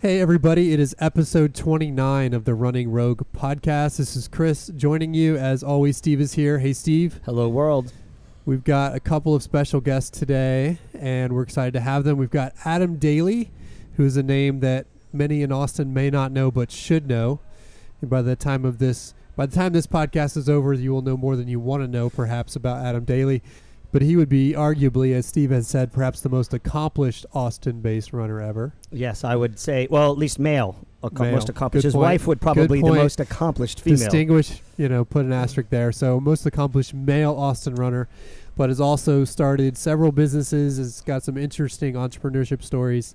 Hey, everybody, it is episode 29 of the Running Rogue podcast. This is Chris joining you. As always, Steve is here. Hey, Steve. Hello, world. We've got a couple of special guests today, and we're excited to have them. We've got Adam Daly, who is a name that many in Austin may not know but should know. And by the time of this, by the time this podcast is over, you will know more than you want to know, perhaps, about Adam Daly. But he would be arguably, as Steve has said, perhaps the most accomplished Austin-based runner ever. Yes, I would say, well, at least male, ac- Male. most accomplished. Good His point. wife would probably be the most accomplished female. distinguished, you know, put an asterisk there. So most accomplished male Austin runner, but has also started several businesses, has got some interesting entrepreneurship stories,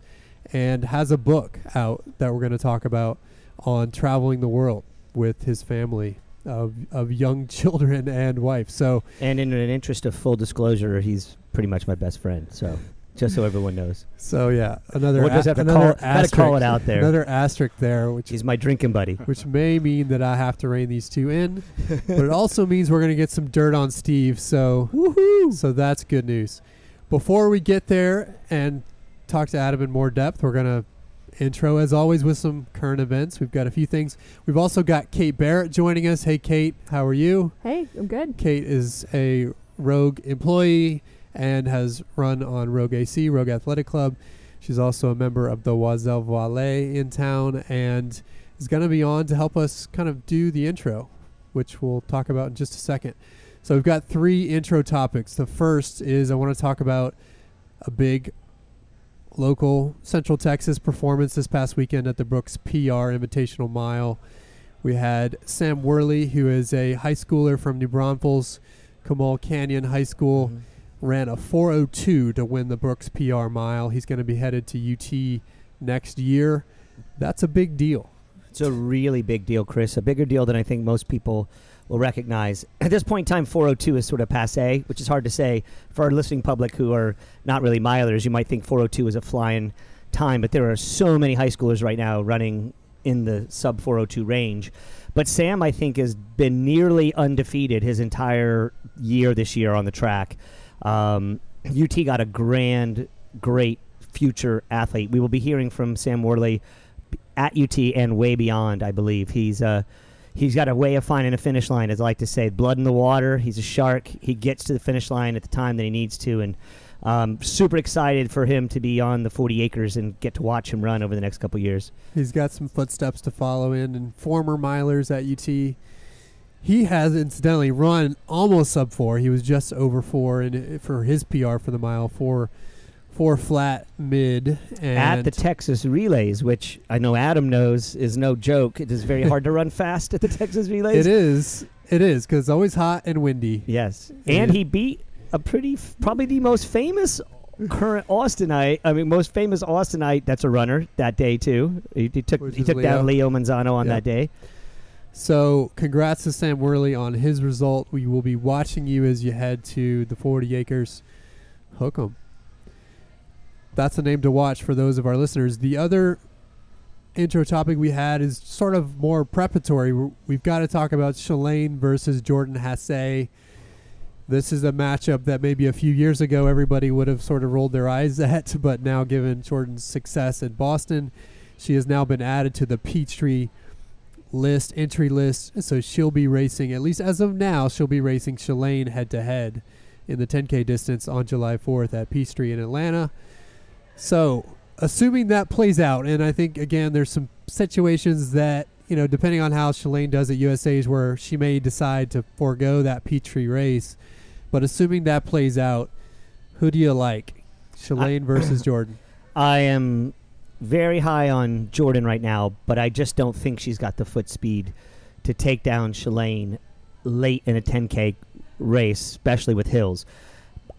and has a book out that we're going to talk about on traveling the world with his family of of young children and wife. So And in an interest of full disclosure, he's pretty much my best friend. So, just so everyone knows, so yeah, another We'll just have to another call- gotta call it out there. Another asterisk there, which he's my drinking buddy. which may mean that I have to rein these two in, but it also means we're going to get some dirt on Steve. So, so that's good news. Before we get there and talk to Adam in more depth, we're going to intro as always with some current events. We've got a few things. We've also got Kate Barrett joining us. Hey, Kate, how are you? Hey, I'm good. Kate is a Rogue employee and has run on Rogue AC, Rogue Athletic Club. She's also a member of the Oiselle Volée in town and is going to be on to help us kind of do the intro, which we'll talk about in just a second. So we've got three intro topics. The first is I want to talk about a big local Central Texas performance this past weekend at the Brooks PR Invitational Mile. We had Sam Worley, who is a high schooler from New Braunfels, Comal Canyon High School, Mhm. ran a 402 to win the Brooks PR Mile. He's going to be headed to UT next year. That's a big deal. It's a really big deal, Chris. A bigger deal than I think most people will recognize. At this point in time, 402 is sort of passe, which is hard to say for our listening public who are not really milers. You might think 402 is a flying time, but there are so many high schoolers right now running in the sub 402 range. But Sam, I think, has been nearly undefeated his entire year this year on the track. Um, UT got a grand, great future athlete. We will be hearing from Sam Worley at UT and way beyond. I believe he's uh, he's got a way of finding a finish line, as I like to say. Blood in the water. He's a shark. He gets to the finish line at the time that he needs to, and um, super excited for him to be on the 40 acres and get to watch him run over the next couple years. He's got some footsteps to follow in, and former milers at UT. He has incidentally run almost sub four. He was just over four, and for his PR for the mile, four, four flat mid. And at the Texas Relays, which I know Adam knows is no joke. It is very hard to run fast at the Texas Relays. it is, it is, because it's always hot and windy. Yes, and he beat a pretty, f- probably the most famous current Austinite. I mean, most famous Austinite that's a runner that day too. He, he took Which he took down Leo. Leo Manzano on Yeah. that day. So, congrats to Sam Worley on his result. We will be watching you as you head to the 40 acres. Hook Hook 'em. That's a name to watch for those of our listeners. The other intro topic we had is sort of more preparatory. We've got to talk about Shalane versus Jordan Hasay. This is a matchup that maybe a few years ago everybody would have sort of rolled their eyes at, but now given Jordan's success in Boston, she has now been added to the Peachtree list, entry list. So she'll be racing, at least as of now, she'll be racing Shalane head to head in the 10K distance on July 4th at Peachtree in Atlanta. So, assuming that plays out, and I think, again, there's some situations that, you know, depending on how Shalane does at USA's, where she may decide to forego that Peachtree race. But assuming that plays out, who do you like? Shalane versus Jordan. I am very high on Jordan right now, but I just don't think she's got the foot speed to take down Shalane late in a 10K race, especially with hills.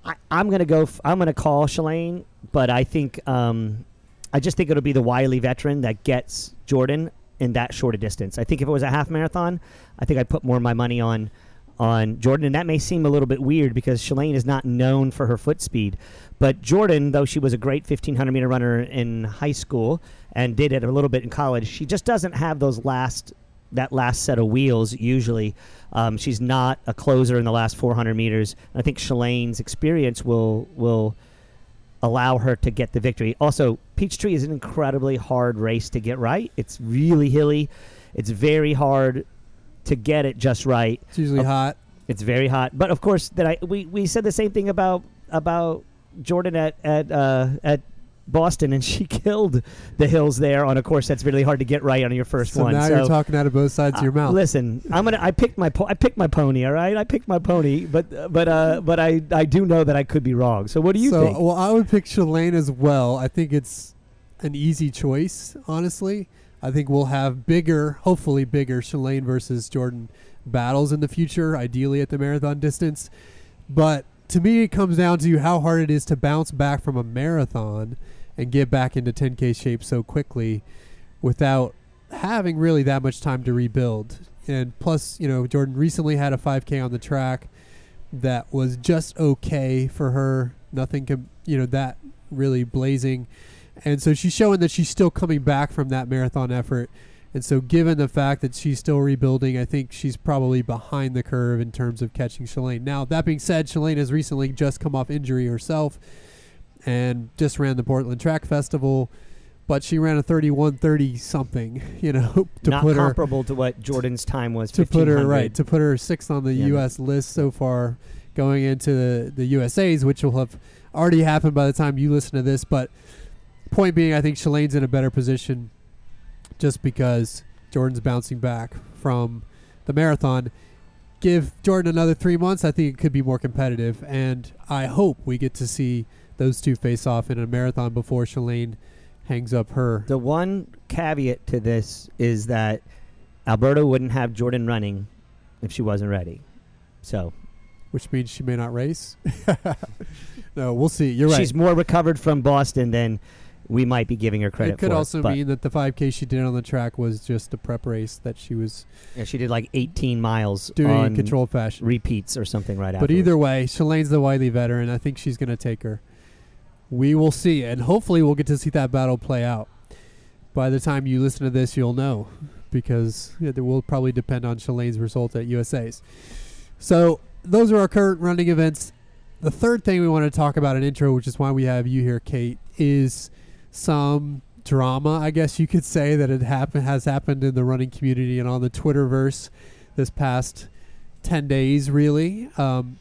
I, I'm gonna go. F- I'm gonna call Shalane, but I think um, I just think it'll be the wily veteran that gets Jordan in that short a distance. I think if it was a half marathon, I think I'd put more of my money on on Jordan, and that may seem a little bit weird because Shalane is not known for her foot speed. But Jordan, though she was a great 1500 meter runner in high school and did it a little bit in college, she just doesn't have those last that last set of wheels usually. Um, she's not a closer in the last 400 meters. I think Shalane's experience will will allow her to get the victory. Also, Peachtree is an incredibly hard race to get right. It's really hilly. It's very hard to get it just right. It's usually Uh, hot. It's very hot. But of course, that I we, we said the same thing about about Jordan at at uh, at Boston, and she killed the hills there on a course that's really hard to get right on your first So one. now so you're talking out of both sides of your uh, mouth. Listen, I'm gonna. I picked my. Po- I picked my pony. All right, I picked my pony. But but uh but I I do know that I could be wrong. So what do you so, think? well, I would pick Shalane as well. I think it's an easy choice, honestly. I think we'll have bigger, hopefully bigger Shalane versus Jordan battles in the future, ideally at the marathon distance. But to me, it comes down to how hard it is to bounce back from a marathon and get back into 10K shape so quickly without having really that much time to rebuild. And plus, you know, Jordan recently had a 5K on the track that was just okay for her. Nothing, com- you know, that really blazing. And so she's showing that she's still coming back from that marathon effort. And so, given the fact that she's still rebuilding, I think she's probably behind the curve in terms of catching Shalane. Now, that being said, Shalane has recently just come off injury herself and just ran the Portland Track Festival, but she ran a 31 30 something, you know, to Not put her comparable to what Jordan's time was. to put her right to put her sixth on the Yeah. U.S. list so far, going into the the USA's, which will have already happened by the time you listen to this. But point being, I think Shalane's in a better position, just because Jordan's bouncing back from the marathon. Give Jordan another three months, I think it could be more competitive, and I hope we get to see those two face off in a marathon before Shalane hangs up her. The one caveat to this is that Alberto wouldn't have Jordan running if she wasn't ready. So Which means she may not race. no, we'll see. You're right. she's more recovered from Boston than we might be giving her credit it could also mean that the 5K she did on the track was just a prep race that she was Yeah, she did like 18 miles doing on in fashion. repeats or something right after. but either way, Shalane's the Wiley veteran. I think she's going to take her. We will see, and hopefully we'll get to see that battle play out. By the time you listen to this, you'll know, because it will probably depend on Shalane's result at USA's. So those are our current running events. The third thing we want to talk about in intro, which is why we have you here, Kate, is some drama, I guess you could say, that it happen has happened in the running community and on the Twitterverse this past ten days. Really, um,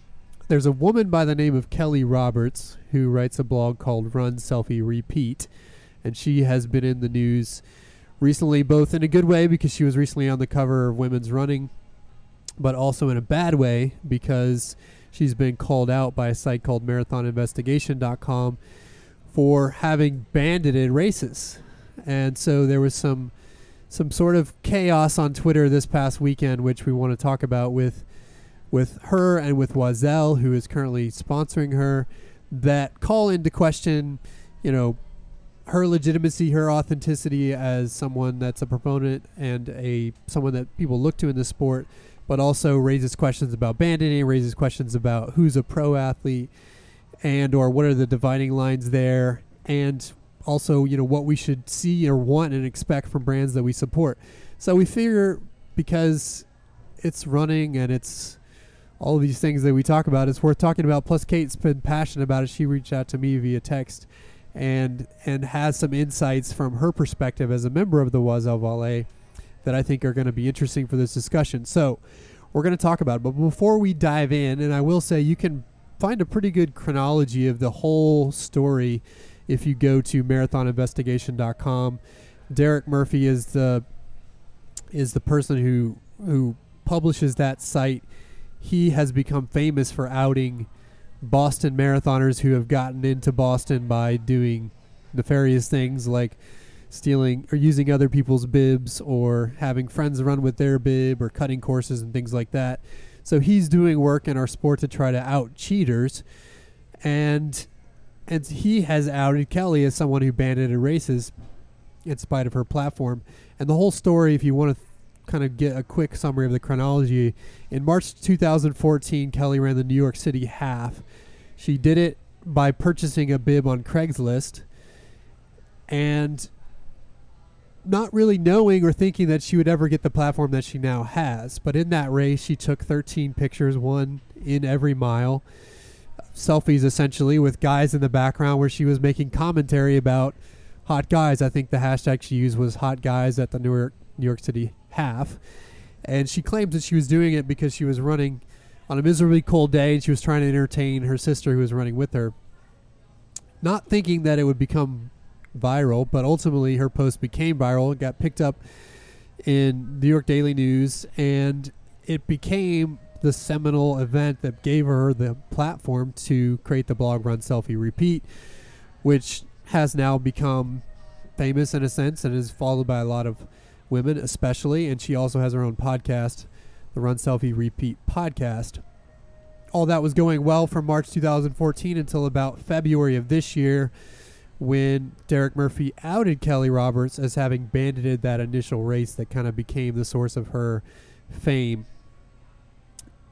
there's a woman by the name of Kelly Roberts who writes a blog called Run Selfie Repeat, and she has been in the news recently, both in a good way because she was recently on the cover of Women's Running, but also in a bad way because she's been called out by a site called marathoninvestigation.com for having bandited races. And so there was some some sort of chaos on Twitter this past weekend which we want to talk about with with her and with Oiselle who is currently sponsoring her that call into question, you know, her legitimacy, her authenticity as someone that's a proponent and a someone that people look to in the sport, but also raises questions about banditing, raises questions about who's a pro athlete and or what are the dividing lines there and also, you know, what we should see or want and expect from brands that we support. So we figure because it's running and it's all these things that we talk about, it's worth talking about. Plus, Kate's been passionate about it. She reached out to me via text and and has some insights from her perspective as a member of the Oiselle Volée that I think are going to be interesting for this discussion. So we're going to talk about it. But before we dive in, and I will say you can find a pretty good chronology of the whole story if you go to marathoninvestigation.com. Derek Murphy is the is the person who who publishes that site. He has become famous for outing Boston marathoners who have gotten into Boston by doing nefarious things like stealing or using other people's bibs or having friends run with their bib or cutting courses and things like that. So he's doing work in our sport to try to out cheaters and and he has outed Kelly as someone who banded races in spite of her platform. And the whole story, if you want to th- kind of get a quick summary of the chronology, in March 2014, Kelly ran the New York City half. She did it by purchasing a bib on Craigslist and not really knowing or thinking that she would ever get the platform that she now has. But in that race, she took 13 pictures, one in every mile selfies essentially with guys in the background where she was making commentary about hot guys. I think the hashtag she used was hot guys at the New York New York City half. And she claims that she was doing it because she was running on a miserably cold day and she was trying to entertain her sister who was running with her. Not thinking that it would become viral, but ultimately her post became viral. Got picked up in New York Daily News and it became the seminal event that gave her the platform to create the blog Run Selfie Repeat, which has now become famous in a sense and is followed by a lot of women, especially. And she also has her own podcast, the Run Selfie Repeat podcast. All that was going well from March 2014 until about February of this year when Derek Murphy outed Kelly Roberts as having bandited that initial race that kind of became the source of her fame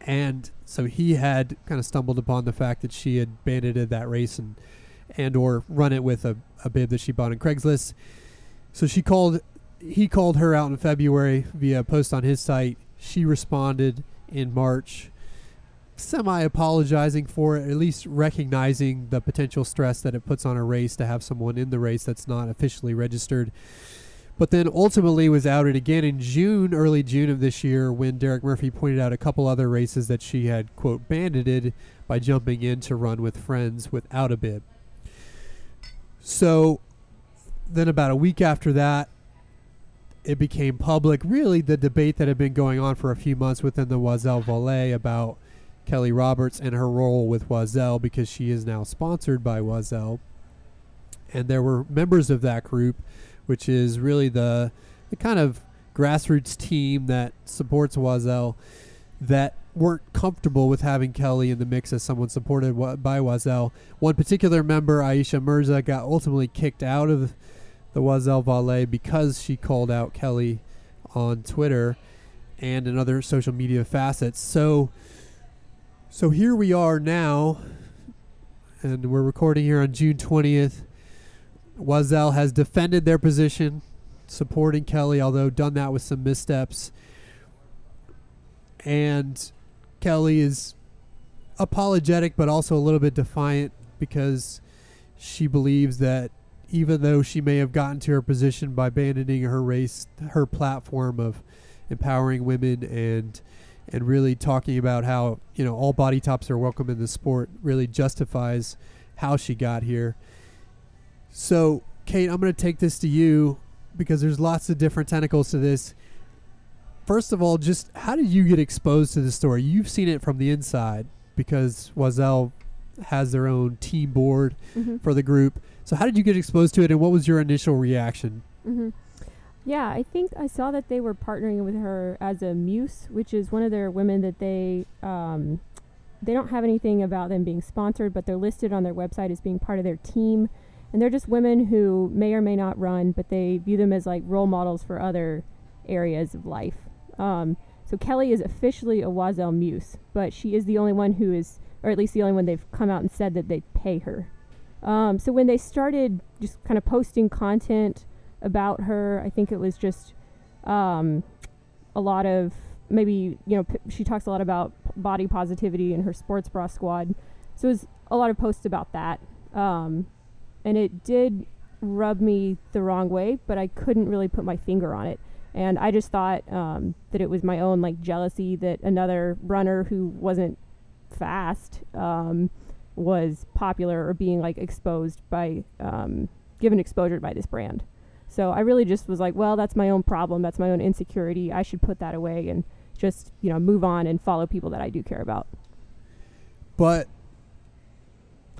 and so he had kind of stumbled upon the fact that she had bandited that race and and or run it with a, a bib that she bought on Craigslist. So she called he called her out in February via a post on his site. She responded in March semi apologizing for it, at least recognizing the potential stress that it puts on a race to have someone in the race that's not officially registered but then ultimately was outed again in June, early June of this year, when Derek Murphy pointed out a couple other races that she had, quote, bandited by jumping in to run with friends without a bib. So then about a week after that, it became public. Really, the debate that had been going on for a few months within the Oiselle Volée about Kelly Roberts and her role with Oiselle because she is now sponsored by Oiselle. And there were members of that group which is really the the kind of grassroots team that supports Oiselle that weren't comfortable with having Kelly in the mix as someone supported by Oiselle. One particular member, Aisha Mirza, got ultimately kicked out of the Oiselle Volée because she called out Kelly on Twitter and in other social media facets. So so here we are now and we're recording here on June 20th Oiselle has defended their position, supporting Kelly, although done that with some missteps. And Kelly is apologetic, but also a little bit defiant because she believes that even though she may have gotten to her position by abandoning her race, her platform of empowering women and and really talking about how you know all body types are welcome in the sport really justifies how she got here. So, Kate, I'm going to take this to you because there's lots of different tentacles to this. First of all, just how did you get exposed to the story? You've seen it from the inside because Oiselle has their own team board mm-hmm. for the group. So, how did you get exposed to it, and what was your initial reaction? Mm-hmm. Yeah, I think I saw that they were partnering with her as a muse, which is one of their women that they um, they don't have anything about them being sponsored, but they're listed on their website as being part of their team and they're just women who may or may not run, but they view them as like role models for other areas of life. Um, so Kelly is officially a Oiselle Muse, but she is the only one who is, or at least the only one they've come out and said that they pay her. Um, so when they started just kind of posting content about her, I think it was just um, a lot of maybe you know p- she talks a lot about body positivity in her sports bra squad. So it was a lot of posts about that. Um, and it did rub me the wrong way, but I couldn't really put my finger on it. And I just thought um, that it was my own like jealousy that another runner who wasn't fast um, was popular or being like exposed by um, given exposure by this brand. So I really just was like, well, that's my own problem. That's my own insecurity. I should put that away and just you know move on and follow people that I do care about. But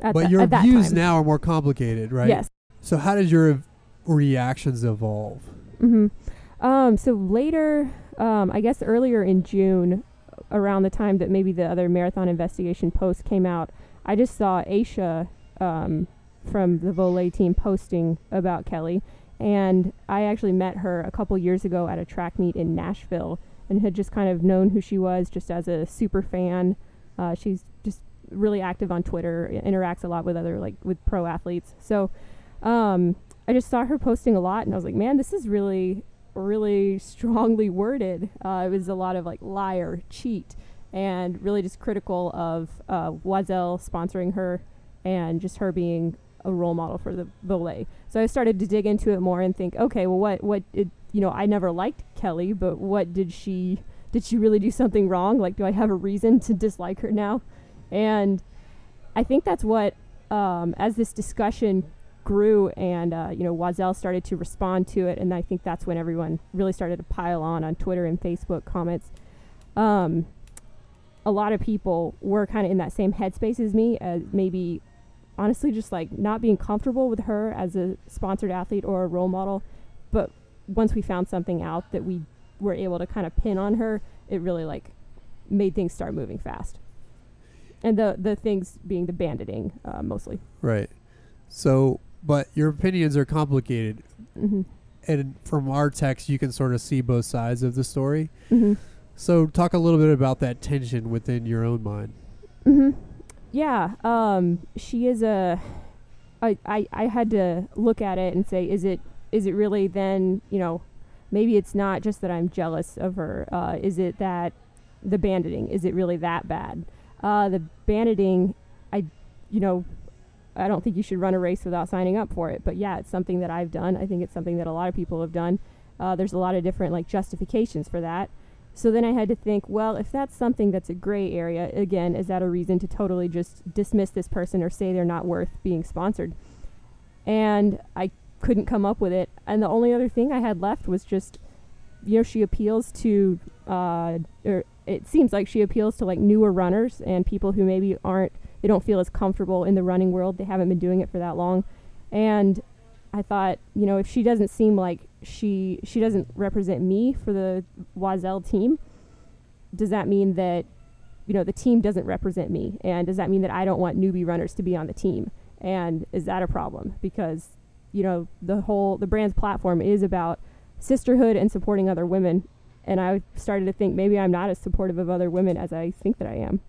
at but the, your views time. now are more complicated, right? Yes. So how did your reactions evolve? Mm-hmm. Um, so later, um, I guess earlier in June, around the time that maybe the other marathon investigation post came out, I just saw Aisha um, from the Volée team posting about Kelly, and I actually met her a couple years ago at a track meet in Nashville, and had just kind of known who she was just as a super fan. Uh, she's just really active on Twitter, interacts a lot with other like with pro athletes. So um, I just saw her posting a lot, and I was like, man, this is really really strongly worded. Uh, it was a lot of like liar, cheat, and really just critical of uh, Oiselle sponsoring her and just her being a role model for the Volée. So I started to dig into it more and think, okay, well, what, what, did, you know, I never liked Kelly, but what did she, did she really do something wrong? Like, do I have a reason to dislike her now? And I think that's what, um, as this discussion grew and, uh, you know, Oiselle started to respond to it, and I think that's when everyone really started to pile on on Twitter and Facebook comments. Um, a lot of people were kind of in that same headspace as me, as maybe honestly just like not being comfortable with her as a sponsored athlete or a role model. But once we found something out that we were able to kind of pin on her, it really like made things start moving fast. And the the things being the banditing uh, mostly. Right. So, but your opinions are complicated, Mm-hmm. and from our text, you can sort of see both sides of the story. Mm-hmm. So, talk a little bit about that tension within your own mind. Mm-hmm. Yeah. Um, she is a. I, I I had to look at it and say, is it is it really then you know, maybe it's not just that I'm jealous of her. Uh, is it that the banditing is it really that bad? Uh, the banditing, I, you know, I don't think you should run a race without signing up for it. But yeah, it's something that I've done. I think it's something that a lot of people have done. Uh, there's a lot of different like justifications for that. So then I had to think, well, if that's something that's a gray area, again, is that a reason to totally just dismiss this person or say they're not worth being sponsored? And I couldn't come up with it. And the only other thing I had left was just, you know, she appeals to, uh, or it seems like she appeals to like newer runners and people who maybe aren't, they don't feel as comfortable in the running world. They haven't been doing it for that long. And I thought, you know, if she doesn't seem like she she doesn't represent me for the Oiselle team, does that mean that you know the team doesn't represent me? And does that mean that I don't want newbie runners to be on the team? And is that a problem? Because you know the whole the brand's platform is about sisterhood and supporting other women. And I started to think maybe I'm not as supportive of other women as I think that I am.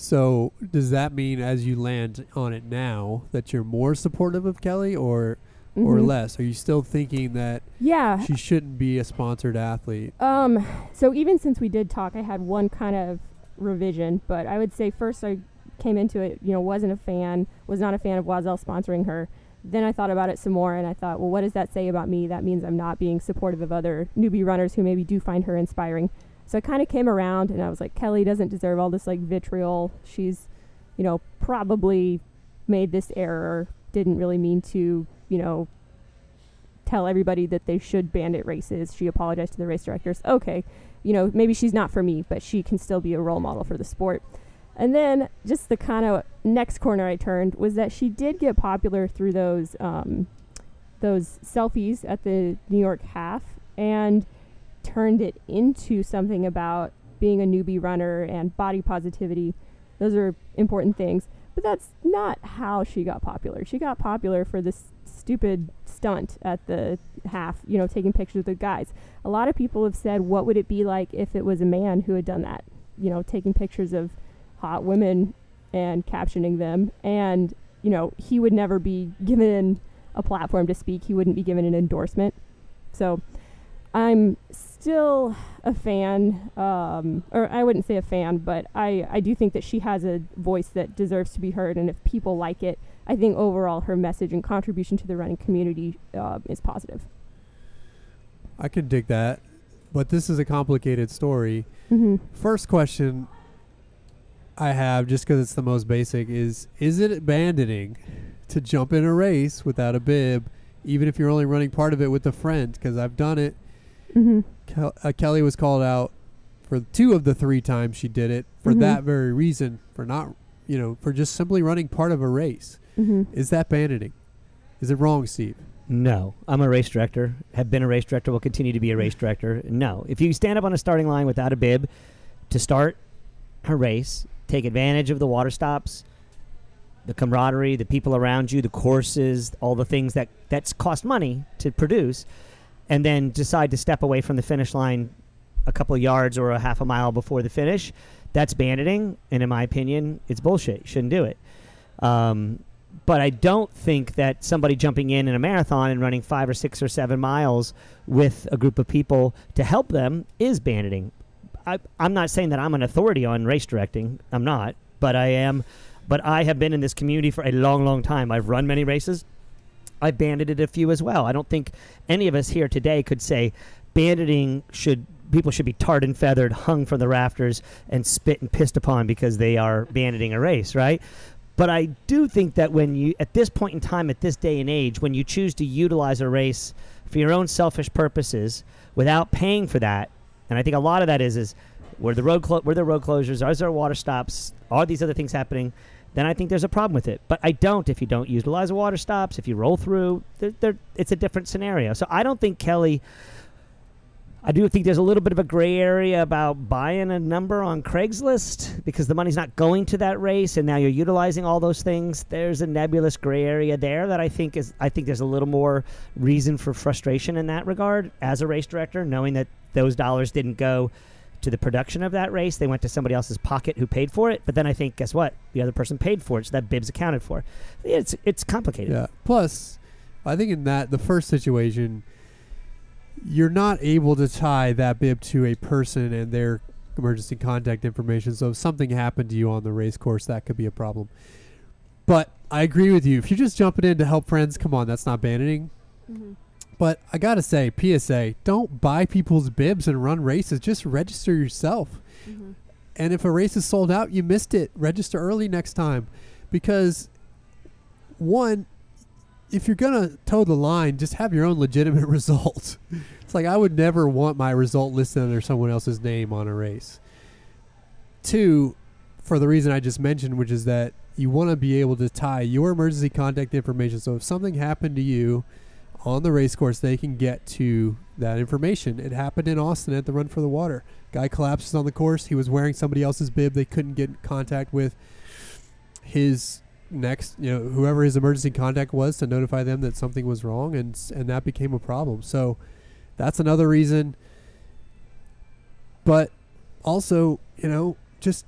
So, does that mean as you land on it now that you're more supportive of Kelly or or Mhm. less? Are you still thinking that Yeah, she shouldn't be a sponsored athlete? Um, so even since we did talk, I had one kind of revision, but I would say first I came into it, you know, wasn't a fan, was not a fan of Oiselle sponsoring her. Then I thought about it some more and I thought, well, what does that say about me? That means I'm not being supportive of other newbie runners who maybe do find her inspiring. So I kind of came around and I was like, Kelly doesn't deserve all this like vitriol. She's, you know, probably made this error, didn't really mean to, you know, tell everybody that they should bandit races. She apologized to the race directors. Okay, you know, maybe she's not for me, but she can still be a role model for the sport. And then just the kind of next corner I turned was that she did get popular through those um, those selfies at the New York half and turned it into something about being a newbie runner and body positivity. Those are important things. But that's not how she got popular. She got popular for this stupid stunt at the half, you know, taking pictures of the guys. A lot of people have said, what would it be like if it was a man who had done that? You know, taking pictures of hot women and captioning them. And, you know, he would never be given a platform to speak, he wouldn't be given an endorsement. So I'm still a fan, um, or I wouldn't say a fan, but I, I do think that she has a voice that deserves to be heard. And if people like it, I think overall her message and contribution to the running community uh, is positive. I can dig that, but this is a complicated story. Mm-hmm. First question I have, just because it's the most basic, is is it abandoning to jump in a race without a bib, even if you're only running part of it with a friend? Because I've done it. Mm-hmm. Kel- uh, Kelly was called out for two of the three times she did it for Mhm. that very reason, for not, you know, for just simply running part of a race. Mm-hmm. Is that abandoning? Is it wrong, Steve? No, I'm a race director. Have been a race director. Will continue to be a race director. No, if you stand up on a starting line without a bib to start a race, take advantage of the water stops, the camaraderie, the people around you, the courses, all the things that that's cost money to produce, and then decide to step away from the finish line a couple yards or a half a mile before the finish, that's banditing. And in my opinion, it's bullshit. You shouldn't do it. Um, but I don't think that somebody jumping in in a marathon and running five or six or seven miles with a group of people to help them is banditing. I, I'm not saying that I'm an authority on race directing. I'm not, but I am. But I have been in this community for a long, long time. I've run many races. I banded a few as well. I don't think any of us here today could say banditing should people should be tarred and feathered, hung from the rafters, and spit and pissed upon because they are banditing a race, right? But I do think that when you, at this point in time, at this day and age, when you choose to utilize a race for your own selfish purposes without paying for that, and I think a lot of that is is where the road clo- where the road closures, are there water stops, are these other things happening? Then I think there's a problem with it. But I don't if you don't utilize water stops, if you roll through, they're, they're, it's a different scenario. So I don't think Kelly I do think there's a little bit of a gray area about buying a number on Craigslist because the money's not going to that race, and now you're utilizing all those things. There's a nebulous gray area there that I think is. I think there's a little more reason for frustration in that regard as a race director, knowing that those dollars didn't go to the production of that race; they went to somebody else's pocket who paid for it. But then I think, guess what? The other person paid for it, so that bib's accounted for. It's it's complicated. Yeah. Plus, I think in that the first situation you're not able to tie that bib to a person and their emergency contact information. So if something happened to you on the race course, that could be a problem. But I agree with you. If you're just jumping in to help friends, come on, that's not banning. Mm-hmm. But I gotta say, PSA: don't buy people's bibs and run races. Just register yourself. Mm-hmm. And if a race is sold out, you missed it. Register early next time, because one, if you're gonna toe the line, just have your own legitimate result. it's like I would never want my result listed under someone else's name on a race. Two, for the reason I just mentioned, which is that you want to be able to tie your emergency contact information. So if something happened to you on the race course, they can get to that information. It happened in Austin at the Run for the Water. Guy collapses on the course. He was wearing somebody else's bib. They couldn't get in contact with his next, you know, whoever his emergency contact was to notify them that something was wrong, and and that became a problem. So that's another reason. But also, you know, just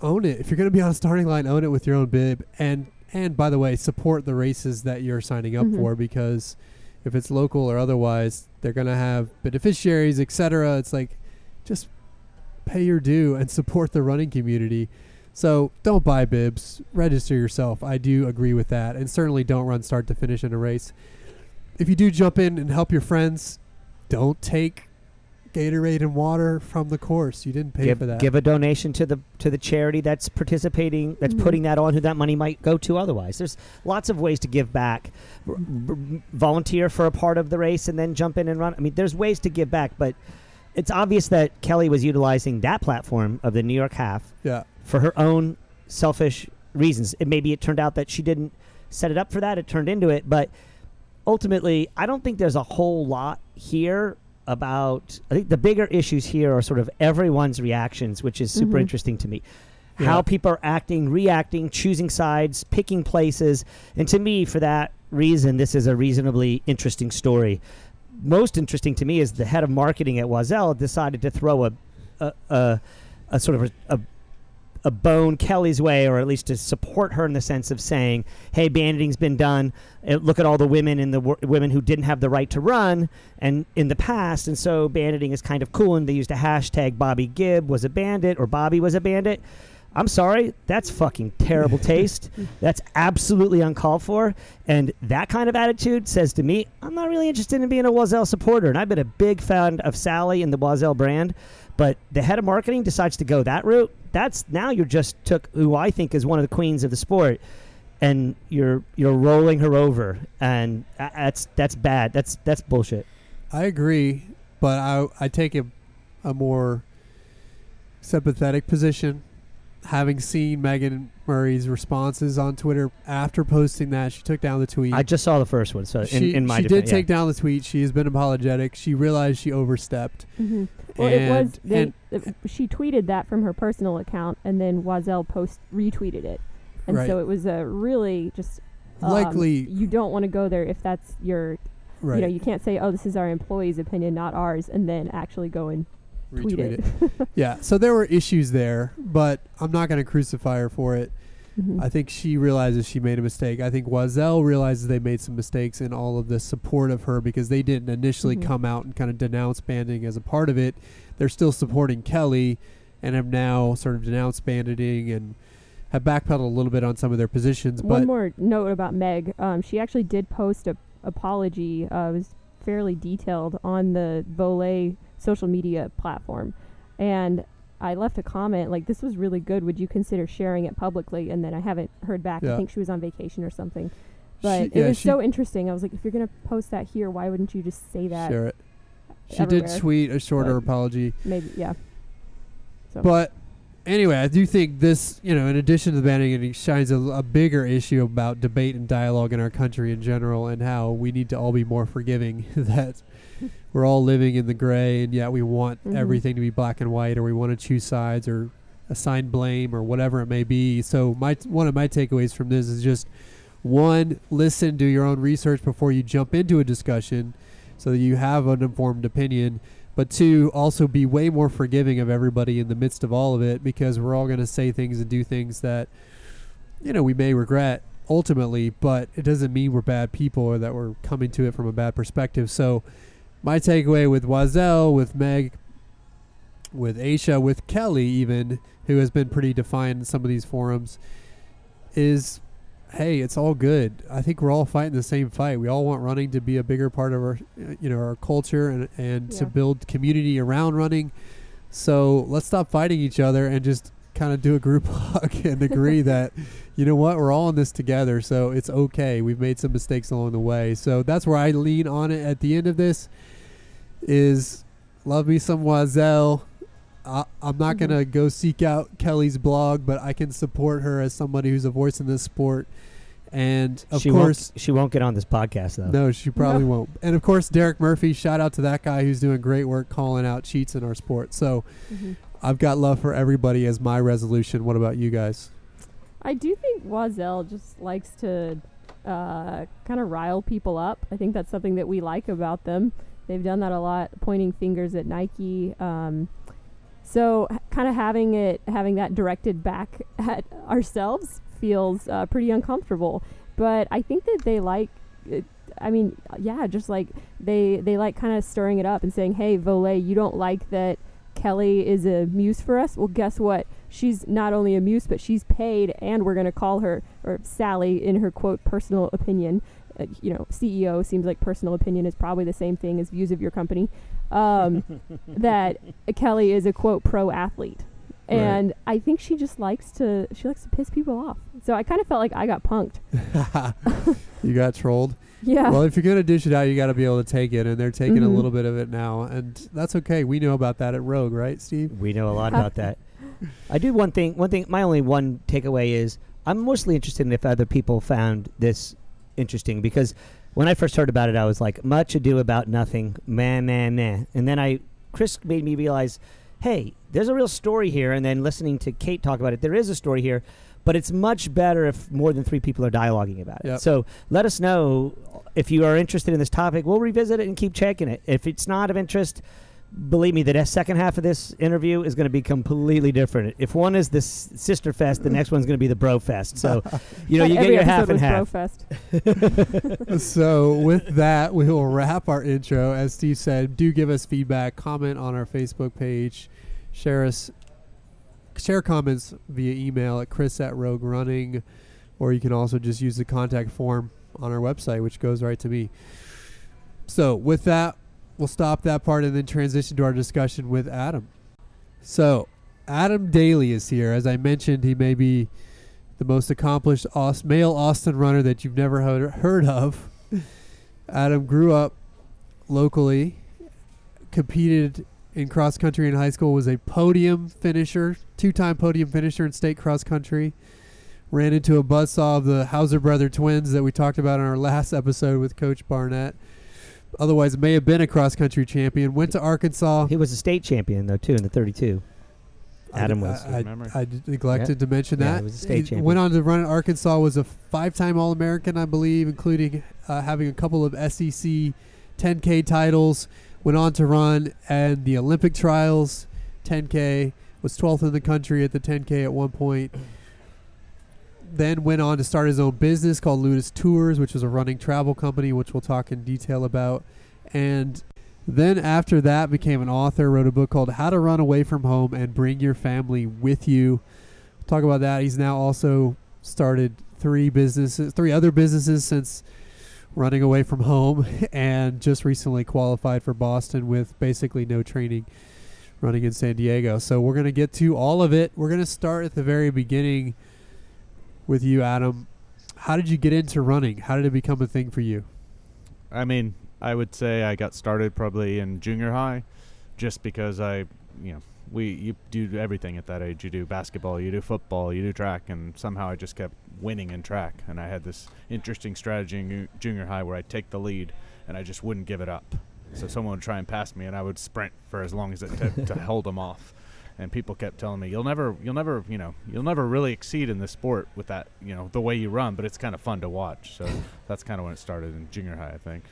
own it. If you're going to be on a starting line, own it with your own bib, and and by the way, support the races that you're signing up Mhm. for because if it's local or otherwise, they're going to have beneficiaries, etc. It's like just pay your due and support the running community. So don't buy bibs. Register yourself. I do agree with that, and certainly don't run start to finish in a race. If you do jump in and help your friends, don't take Gatorade and water from the course. You didn't pay give, for that. give a donation to the to the charity that's participating that's Mhm. putting that on who that money might go to otherwise there's lots of ways to give back R- r- volunteer for a part of the race and then jump in and run i mean there's ways to give back but it's obvious that kelly was utilizing that platform of the new york half yeah, for her own selfish reasons it maybe it turned out that she didn't set it up for that it turned into it but ultimately i don't think there's a whole lot here about i think the bigger issues here are sort of everyone's reactions which is super Mhm. interesting to me Yeah. how people are acting reacting choosing sides picking places and to me for that reason this is a reasonably interesting story most interesting to me is the head of marketing at Oiselle decided to throw a a, a, a sort of a, a a bone Kelly's way, or at least to support her in the sense of saying, "Hey, banditing's been done. Uh, look at all the women and the women who didn't have the right to run, and in the past, and so banditing is kind of cool." And they used a hashtag Bobbi Gibb was a bandit or Bobbi was a bandit. I'm sorry, that's fucking terrible taste. That's absolutely uncalled for. And that kind of attitude says to me, I'm not really interested in being a Oiselle supporter. And I've been a big fan of Sally and the Oiselle brand. But the head of marketing decides to go that route. That's now you're just took who I think is one of the queens of the sport, and you're you're rolling her over, and tha- that's that's bad. That's that's bullshit. I agree, but I I take a a more sympathetic position. Having seen Megan Murray's responses on Twitter after posting that, she took down the tweet. I just saw the first one, so in, she in my she did defense, yeah. take down the tweet. She has been apologetic. She realized she overstepped. Mm-hmm. Well, it was. They, and- uh, she tweeted that from her personal account, and then Oiselle post retweeted it, and Right. so it was a really just um, Likely- You don't want to go there if that's your. Right. You know, you can't say, "Oh, this is our employee's opinion, not ours," and then actually go and tweet Retweet it. yeah. So there were issues there, but I'm not going to crucify her for it. Mhm. I think she realizes she made a mistake. I think Oiselle realizes they made some mistakes in all of the support of her because they didn't initially Mhm. come out and kind of denounce banding as a part of it. They're still supporting Kelly and have now sort of denounced banding and have backpedaled a little bit on some of their positions. One more note about Meg. Um, she actually did post a apology. Uh, it was fairly detailed on the Volée social media platform, and I left a comment like, "This was really good. Would you consider sharing it publicly?" And then I haven't heard back. Yeah. I think she was on vacation or something. But She- it yeah, was so interesting. I was like, if you're gonna post that here, why wouldn't you just say that? share it. She did tweet a shorter But- apology. Maybe, yeah. So But anyway, I do think this, you know, in addition to the banning, it shines a, a bigger issue about debate and dialogue in our country in general, and how we need to all be more forgiving. that we're all living in the gray, and yet we want Mhm. everything to be black and white, or we want to choose sides, or assign blame, or whatever it may be. So my one of my takeaways from this is just one: listen, do your own research before you jump into a discussion, so that you have an informed opinion but two, also be way more forgiving of everybody in the midst of all of it because we're all going to say things and do things that, you know, we may regret ultimately, but it doesn't mean we're bad people or that we're coming to it from a bad perspective. So, my takeaway with Oiselle, with Meg, with Aisha, with Kelly, even, who has been pretty defiant in some of these forums, is hey, it's all good. I think we're all fighting the same fight. We all want running to be a bigger part of our, you know, our culture and and to build community around running. So let's stop fighting each other and just kind of do a group hug and agree that, you know what, we're all in this together. So it's okay. We've made some mistakes along the way. So that's where I lean on it at the end of this. Is love me some Oiselle. I, I'm not Mhm. gonna go seek out Kelly's blog, but I can support her as somebody who's a voice in this sport. And of she course, won't, she won't get on this podcast though. no, she probably No. won't. And of course, Derek Murphy. Shout out to that guy who's doing great work calling out cheats in our sport. So Mhm. I've got love for everybody as my resolution. What about you guys? I do think Oiselle just likes to uh, kind of rile people up. I think that's something that we like about them. They've done that a lot, pointing fingers at Nike. Um, so, kind of having it, having that directed back at ourselves feels uh, pretty uncomfortable. But I think that they like. I mean, yeah, just like they they like kind of stirring it up and saying, "Hey, Volée, you don't like that Kelly is a muse for us? Well, guess what? She's not only a muse, but she's paid, and we're going to call her, or Sally, in her quote, personal opinion. Uh, you know, CEO seems like personal opinion is probably the same thing as views of your company. Um, that Kelly is a quote pro athlete. Right. And I think she just likes to she likes to piss people off. So I kind of felt like I got punked. you got trolled. Yeah. Well, if you're gonna dish it out, you got to be able to take it, and they're taking a Mhm. little bit of it now, and that's okay. We know about that at Rogue, right, Steve? We know a lot about that. I do one thing. One thing. My only one takeaway is I'm mostly interested in if other people found this interesting because when I first heard about it, I was like, much ado about nothing, man, man, man. And then I, Chris made me realize, hey, there's a real story here. And then listening to Kate talk about it, there is a story here, but it's much better if more than three people are dialoguing about it. Yep. So let us know if you are interested in this topic. We'll revisit it and keep checking it. If it's not of interest, believe me, the second half of this interview is going to be completely different. If one is the s- sister fest, the next one's going to be the bro fest. So, you know, you get your half episode and was half. Brofest. so with that, we will wrap our intro. As Steve said, do give us feedback, comment on our Facebook page, share us, share comments via email at chris at rogue running, or you can also just use the contact form on our website, which goes right to me. So with that, we'll stop that part and then transition to our discussion with Adam. So Adam Daly is here. As I mentioned, he may be the most accomplished Aus- male Austin runner that you've never heard, heard of. Adam grew up locally, competed in cross country in high school, was a podium finisher, two time podium finisher in state cross country. Ran into a buzzsaw of the Hauser brother twins that we talked about in our last episode with Coach Barnett. Otherwise, may have been a cross country champion. Went to Arkansas. He was a state champion, though, too, in the 32. Adam I, was. I, Remember. I d- neglected to mention Yeah, that. he was a state He champion. Went on to run at Arkansas. Was a five-time All-American, I believe, including uh, having a couple of SEC 10K titles. Went on to run and the Olympic trials 10K. Was 12th in the country at the 10K at one point. Then went on to start his own business called Ludus Tours, which was a running travel company, which we'll talk in detail about. And then after that, became an author, wrote a book called How to Run Away from Home and Bring Your Family with You. talk about that. He's now also started three businesses, three other businesses since running away from home, and just recently qualified for Boston with basically no training running in San Diego. So we're going to get to all of it. We're going to start at the very beginning with you, Adam. How did you get into running? How did it become a thing for you? I mean, I would say I got started probably in junior high, just because I, you know, we you do everything at that age. You do basketball, you do football, you do track, and somehow I just kept winning in track. And I had this interesting strategy in junior high where I'd take the lead and I just wouldn't give it up. So someone would try and pass me, and I would sprint for as long as it took to hold them off. And people kept telling me, "You'll never, you'll never, you know, you'll never really exceed in this sport with that, you know, the way you run." But it's kind of fun to watch. So that's kind of when it started in junior high, I think.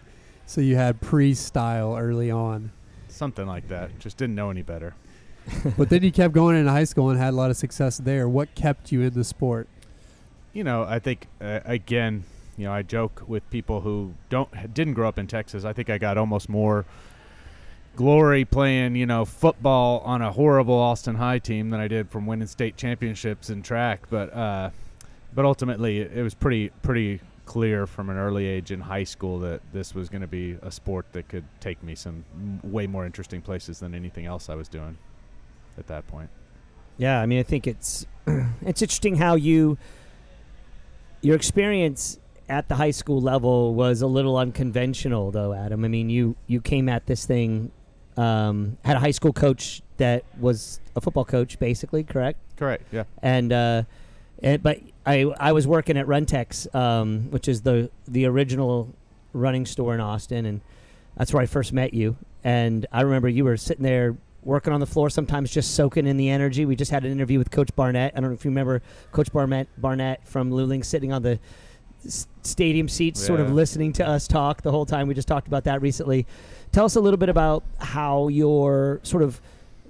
So you had pre-style early on, something like that. Just didn't know any better. but then you kept going into high school and had a lot of success there. What kept you in the sport? You know, I think uh, again, you know, I joke with people who don't didn't grow up in Texas. I think I got almost more glory playing, you know, football on a horrible Austin High team than I did from winning state championships in track. But uh, but ultimately, it was pretty pretty clear from an early age in high school that this was going to be a sport that could take me some way more interesting places than anything else I was doing at that point. Yeah, I mean, I think it's it's interesting how you your experience at the high school level was a little unconventional, though, Adam. I mean, you you came at this thing, um, had a high school coach that was a football coach, basically, correct? Correct. Yeah. And uh, and but I I was working at Runtex, um, which is the the original running store in Austin, and that's where I first met you. And I remember you were sitting there working on the floor, sometimes just soaking in the energy. We just had an interview with Coach Barnett. I don't know if you remember Coach Barnett Barnett from Luling sitting on the stadium seats, yeah. sort of listening to us talk the whole time. We just talked about that recently. Tell us a little bit about how your sort of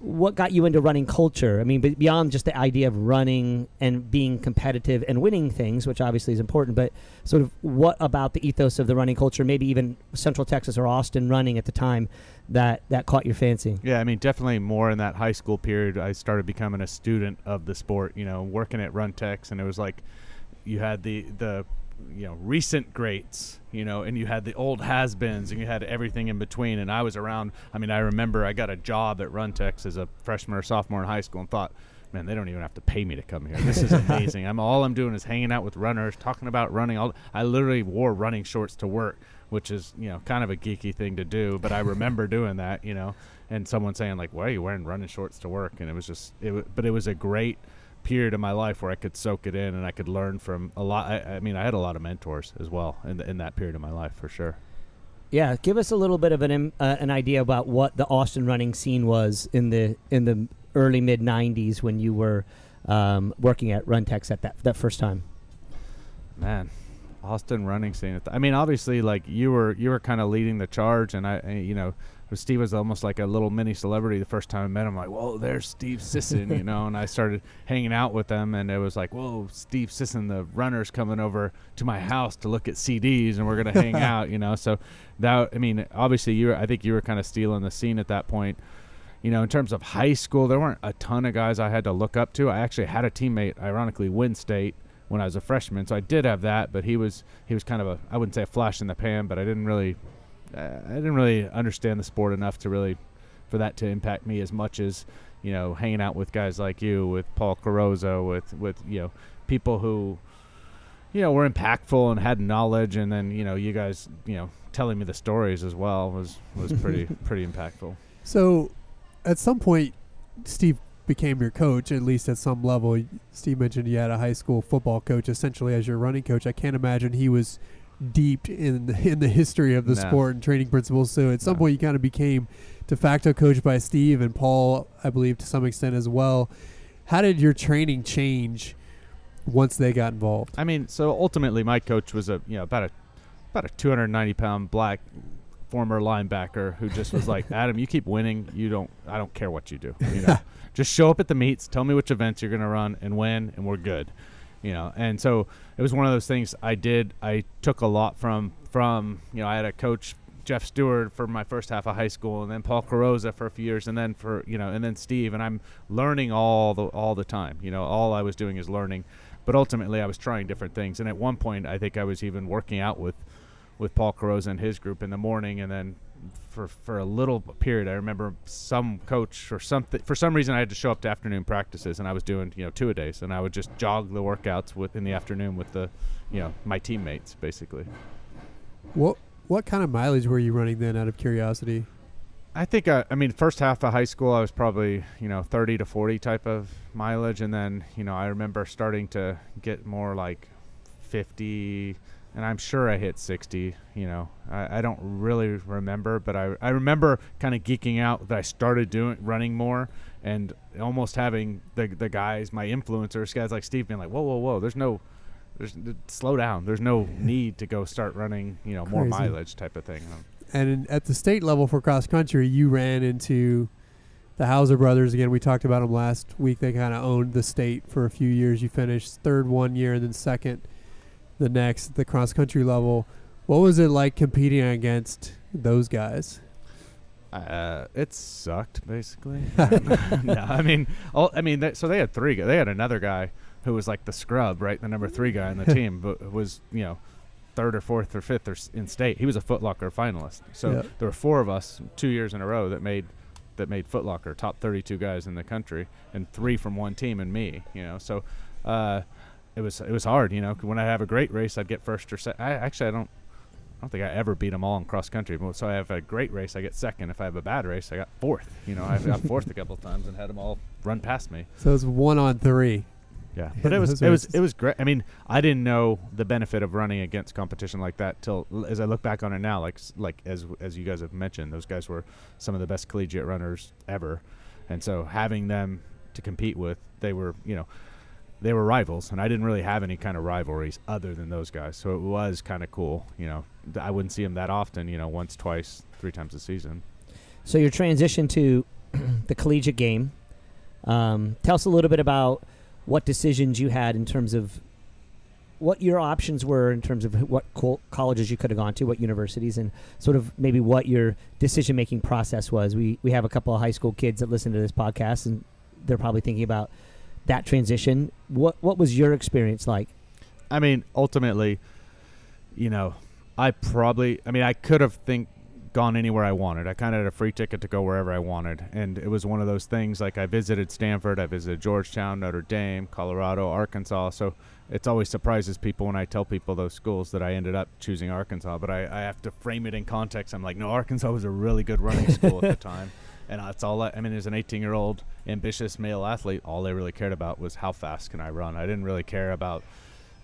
what got you into running culture? I mean, beyond just the idea of running and being competitive and winning things, which obviously is important, but sort of what about the ethos of the running culture, maybe even Central Texas or Austin running at the time, that that caught your fancy? Yeah, I mean, definitely more in that high school period. I started becoming a student of the sport. You know, working at Runtex, and it was like you had the the you know recent greats you know and you had the old has-beens and you had everything in between. And i was around i mean i remember i got a job at runtex as a freshman or sophomore in high school and thought man they don't even have to pay me to come here. This is amazing. I'm all i'm doing is hanging out with runners talking about running all i literally wore running shorts to work which is you know kind of a geeky thing to do but i remember doing that you know and someone saying like why are you wearing running shorts to work? And it was just it w- but it was a great period of my life where I could soak it in and I could learn from a lot. I, I mean, I had a lot of mentors as well in the, in that period of my life for sure. Yeah, give us a little bit of an uh, an idea about what the Austin running scene was in the in the early mid '90s when you were um, working at Runtex at that that first time. Man, Austin running scene. I mean, obviously, like you were you were kind of leading the charge, and I, you know, Steve was almost like a little mini celebrity the first time I met him. Like, whoa, there's Steve Sisson, you know. And I started hanging out with them, and it was like, whoa, Steve Sisson, the runner's coming over to my house to look at CDs, and we're gonna hang out, you know. So that, I mean, obviously, you, were, I think you were kind of stealing the scene at that point. You know, in terms of high school, there weren't a ton of guys I had to look up to. I actually had a teammate, ironically, win state when I was a freshman, so I did have that. But he was he was kind of a I wouldn't say a flash in the pan, but I didn't really I didn't really understand the sport enough to really for that to impact me as much as you know hanging out with guys like you, with Paul Carrozza, with with you know people who you know were impactful and had knowledge, and then you know you guys you know telling me the stories as well was was pretty pretty impactful. So, at some point, Steve became your coach, at least at some level. Steve mentioned you had a high school football coach essentially as your running coach. I can't imagine he was deep in in the history of the no. sport and training principles. So at some no. point, you kind of became de facto coach by Steve and Paul, I believe, to some extent as well. How did your training change once they got involved? I mean, so ultimately, my coach was a you know about a about a 290 pound black former linebacker who just was like, Adam, you keep winning. You don't. I don't care what you do. You know, just show up at the meets. Tell me which events you're going to run and when, and we're good you know. And so it was one of those things I did. I took a lot from from you know I had a coach Jeff Stewart for my first half of high school, and then Paul Carrozza for a few years, and then for you know, and then Steve, and I'm learning all the all the time. You know, all I was doing is learning, but ultimately I was trying different things. And at one point, I think I was even working out with with Paul Carrozza and his group in the morning, and then for for a little period, I remember some coach or something for some reason I had to show up to afternoon practices, and I was doing you know two a days, and I would just jog the workouts with in the afternoon with the you know my teammates basically. What what kind of mileage were you running then, out of curiosity? I think I, I mean first half of high school I was probably you know 30 to 40 type of mileage and then you know I remember starting to get more like 50 and I'm sure I hit 60 you know I, I don't really remember but I, I remember kind of geeking out that I started doing running more and almost having the the guys my influencers guys like Steve being like whoa whoa whoa there's no there's slow down there's no need to go start running you know more mileage type of thing um, And in, at the state level for cross country, you ran into the Hauser brothers again. We talked about them last week. They kind of owned the state for a few years. You finished third one year and then second the next, the cross country level. What was it like competing against those guys? Uh, it sucked basically. no, I mean, all, I mean, so they had three. They had another guy who was like the scrub, right, the number three guy on the team, but was you know third or fourth or fifth or s- in state. He was a Footlocker finalist. So Yeah. there were four of us two years in a row that made that made Footlocker top 32 guys in the country, and three from one team and me. You know, so. Uh, it was it was hard, you know, When I have a great race, I'd get first or second. I actually I don't I don't think I ever beat them all in cross country. But So I have a great race, I get second. If I have a bad race, I got fourth. You know, I got fourth a couple of times and had them all run past me. So it was one on three. Yeah, Yeah, but it was it was it was great. I mean, I didn't know the benefit of running against competition like that till as I look back on it now. Like like as as you guys have mentioned, those guys were some of the best collegiate runners ever, and so having them to compete with, they were you know they were rivals, and I didn't really have any kind of rivalries other than those guys. So it was kind of cool. You know, I wouldn't see them that often. You know, once, twice, three times a season. So your transition to the collegiate game. Um, tell us a little bit about what decisions you had in terms of what your options were in terms of what col- colleges you could have gone to, what universities, and sort of maybe what your decision making process was. We we have a couple of high school kids that listen to this podcast, and they're probably thinking about that transition. What what was your experience like? I mean, ultimately, you know, I probably, I mean, I could have think gone anywhere I wanted. I kind of had a free ticket to go wherever I wanted, and it was one of those things. Like I visited Stanford, I visited Georgetown, Notre Dame, Colorado, Arkansas. So it's always surprises people when I tell people those schools that I ended up choosing Arkansas. But I, I have to frame it in context. I'm like, no, Arkansas was a really good running school at the time. And that's all I, I mean, as an 18 year old ambitious male athlete, all I really cared about was how fast can I run. I didn't really care about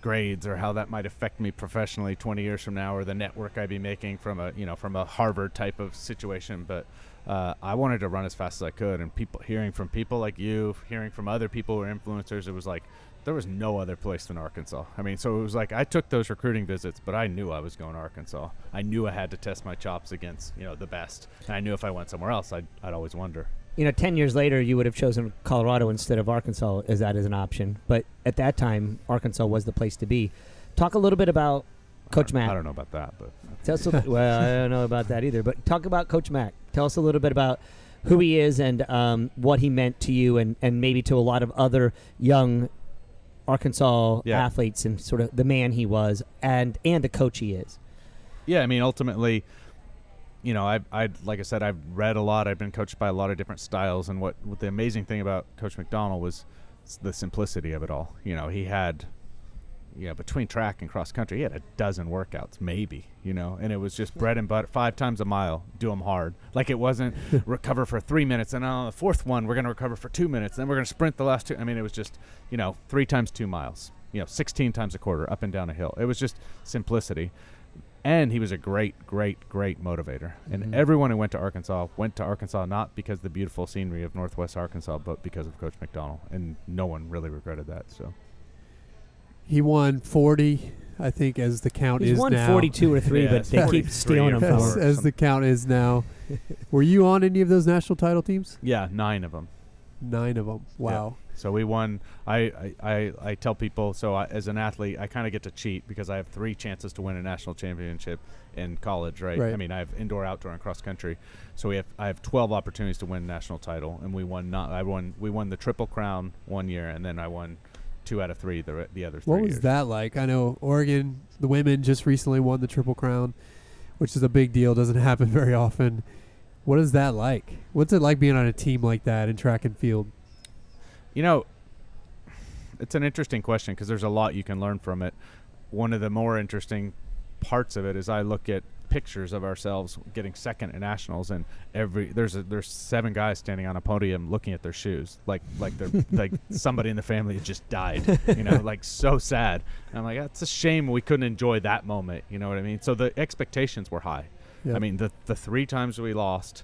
grades or how that might affect me professionally 20 years from now or the network I'd be making from a you know from a Harvard type of situation but uh, I wanted to run as fast as I could and people hearing from people like you hearing from other people who are influencers it was like there was no other place than Arkansas I mean so it was like I took those recruiting visits but I knew I was going to Arkansas I knew I had to test my chops against you know the best and I knew if I went somewhere else I'd, I'd always wonder you know, 10 years later, you would have chosen Colorado instead of Arkansas as that as an option. But at that time, Arkansas was the place to be. Talk a little bit about Coach Mack. I don't know about that but Tell us a, well, I don't know about that either, but talk about Coach Mack. Tell us a little bit about who he is and um, what he meant to you and, and maybe to a lot of other young Arkansas Yeah. athletes and sort of the man he was and, and the coach he is. yeah, I mean, ultimately, you know, I, I, like I said, I've read a lot. I've been coached by a lot of different styles, and what, what the amazing thing about Coach McDonald was the simplicity of it all. You know, he had, know, between track and cross country, he had a dozen workouts, maybe, you know, and it was just bread and butter, five times a mile, do them hard. Like it wasn't recover for three minutes, and on the fourth one, we're going to recover for two minutes, then we're going to sprint the last two. I mean, it was just, you know, three times two miles, you know, 16 times a quarter up and down a hill. It was just simplicity and he was a great, great, great motivator. And Mhm. everyone who went to Arkansas went to Arkansas not because of the beautiful scenery of Northwest Arkansas, but because of Coach McDonald. And no one really regretted that. So He won 40, I think, as the count He's is won now. 42 or 3, Yeah, but it's they keep 43 stealing or them from as, four. him. as the count is now. Were you on any of those national title teams? yeah, nine of them. Nine of them. Wow. So we won. I I, I, I tell people so I, as an athlete, I kind of get to cheat because I have three chances to win a national championship in college. Right. Right. I mean, I have indoor, outdoor, and cross country. So we have I have 12 opportunities to win a national title, and we won. Not I won. We won the triple crown one year, and then I won two out of three the the other three What was years. that like? I know Oregon, the women just recently won the Triple Crown, which is a big deal. Doesn't happen very often. What is that like? What's it like being on a team like that in track and field? You know, it's an interesting question because there's a lot you can learn from it. One of the more interesting parts of it is I look at pictures of ourselves getting second at nationals, and every there's a, there's seven guys standing on a podium looking at their shoes, like like they're like somebody in the family just died, you know, like so sad. And I'm like, it's a shame we couldn't enjoy that moment, you know what I mean? So the expectations were high. I mean, the the three times we lost,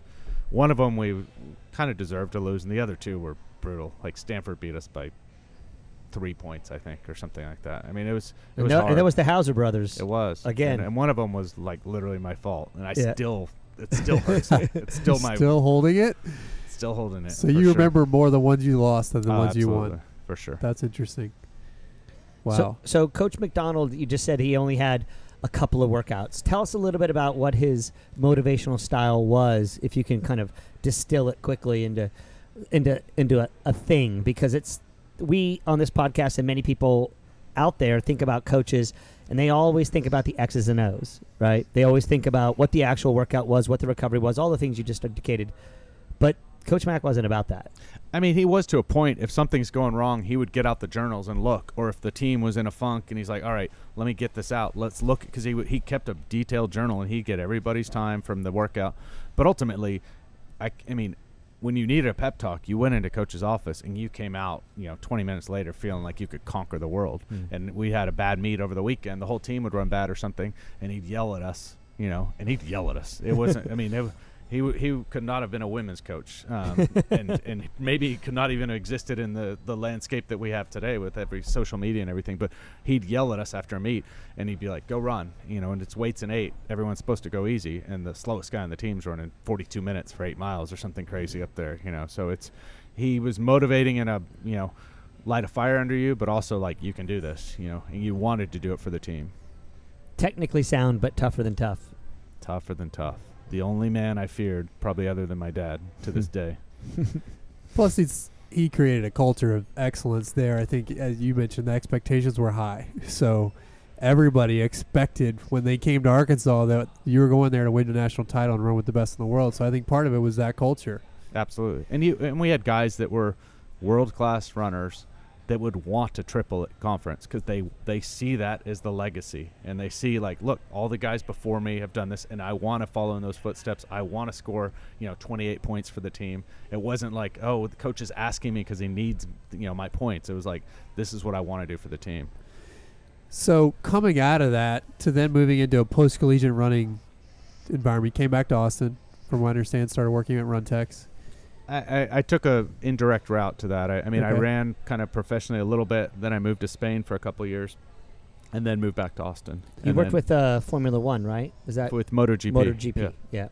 one of them we kind of deserved to lose, and the other two were brutal. Like Stanford beat us by three points, I think, or something like that. I mean, it was it was no- hard. and that was the Hauser brothers. it was again. and, and one of them was like literally my fault, and I Yeah. still it still hurts me. It's still my still holding it. still holding it. So you sure. remember more the ones you lost than the Oh, ones you won. for sure. That's interesting. Wow. So, so Coach McDonald, you just said he only had a couple of workouts. Tell us a little bit about what his motivational style was, if you can kind of distill it quickly into into into a, a thing, because it's we on this podcast and many people out there think about coaches and they always think about the X's and O's, right? They always think about what the actual workout was, what the recovery was, all the things you just indicated. But Coach Mack wasn't about that. I mean, he was to a point. If something's going wrong, he would get out the journals and look. Or if the team was in a funk and he's like, "All right, let me get this out. Let's look," because he he kept a detailed journal and he'd get everybody's time from the workout. But ultimately, I, I mean, when you needed a pep talk, you went into coach's office and you came out, you know, 20 minutes later feeling like you could conquer the world. Hmm. And we had a bad meet over the weekend. The whole team would run bad or something, and he'd yell at us, you know, and he'd yell at us. It wasn't. I mean, it, he w- he could not have been a women's coach, um, and and maybe could not even have existed in the the landscape that we have today with every social media and everything. But he'd yell at us after a meet, and he'd be like, "Go run," you know, and it's weights and eight. Everyone's supposed to go easy, and the slowest guy on the team's running 42 minutes for eight miles or something crazy up there, you know. So it's he was motivating in a you know light a fire under you, but also like you can do this, you know, and you wanted to do it for the team. Technically sound, but tougher than tough. Tougher than tough. The only man I feared, probably other than my dad, to this day. Plus, he's he created a culture of excellence there. I think, as you mentioned, the expectations were high. So everybody expected when they came to Arkansas that you were going there to win the national title and run with the best in the world. So I think part of it was that culture. Absolutely. And you and we had guys that were world class runners that would want to triple conference because they they see that as the legacy. And they see like look all the guys before me have done this and I want to follow in those footsteps. I want to score you know 28 points for the team. It wasn't like oh the coach is asking me because he needs you know my points. It was like this is what I want to do for the team. So coming out of that to then moving into a post collegiate running environment, came back to Austin, from what I understand, started working at Runtex. I, I, I took a indirect route to that. I, I mean, I ran kind of professionally a little bit. Then I moved to Spain for a couple of years, and then moved back to Austin. You And worked with uh, Formula One, right? Is that with MotoGP. MotoGP? Yeah. yeah.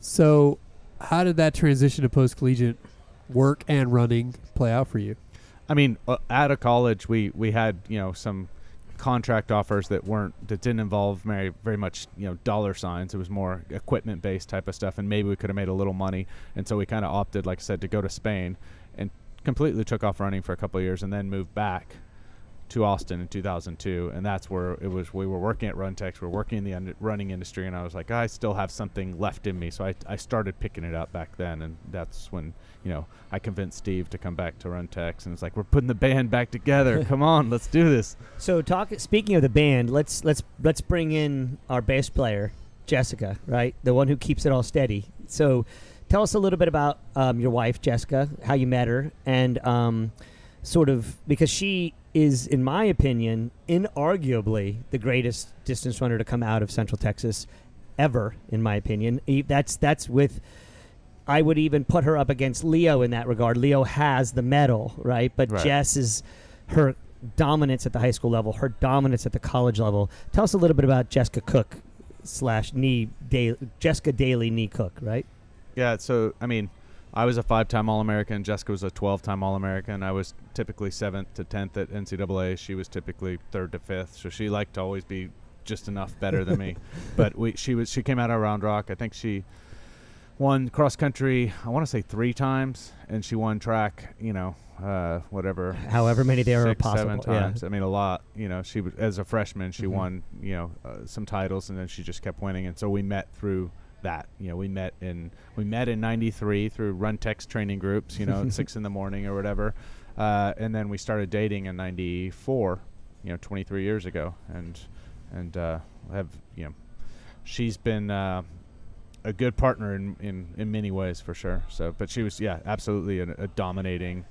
So, how did that transition to post collegiate work and running play out for you? I mean, uh, out of college, we we had you know some contract offers that weren't that didn't involve very very much you know dollar signs. It was more equipment based type of stuff, and maybe we could have made a little money. And so we kind of opted, like I said, to go to Spain, and completely took off running for a couple years, and then moved back to Austin in 2002, and that's where it was. We were working at Runtex, we were working in the un- running industry, and I was like, I still have something left in me, so I, I started picking it up back then, and that's when you know I convinced Steve to come back to Runtex, and it's like we're putting the band back together. come on, let's do this. So talk. Speaking of the band, let's let's let's bring in our bass player, Jessica, right? The one who keeps it all steady. So, tell us a little bit about um, your wife, Jessica, how you met her, and um, sort of because she is, in my opinion, inarguably the greatest distance runner to come out of Central Texas ever, in my opinion. That's that's with. I would even put her up against Leo in that regard. Leo has the medal, right? But Right. Jess is her dominance at the high school level, her dominance at the college level. Tell us a little bit about Jessica Cook slash knee da- Jessica Daly knee Cook, right? Yeah, so I mean, I was a five-time All-American. Jessica was a 12-time All-American. I was typically seventh to tenth at NCAA. She was typically third to fifth. So she liked to always be just enough better than me. But we, she was, she came out of Round Rock. I think she won cross country. I want to say three times, and she won track. You know, uh, whatever. However many there are possible, Seven yeah. times. I mean, a lot. You know, she was as a freshman, she Mhm. won. You know, uh, some titles, and then she just kept winning. And so we met through that. You know, we met in we met in '93 through Runtex training groups. You know, at six in the morning or whatever. Uh, and then we started dating in '94. You know, 23 years ago, and and uh, have you know, she's been. Uh, a good partner in, in, in many ways for sure. So, but she was yeah, absolutely a, a dominating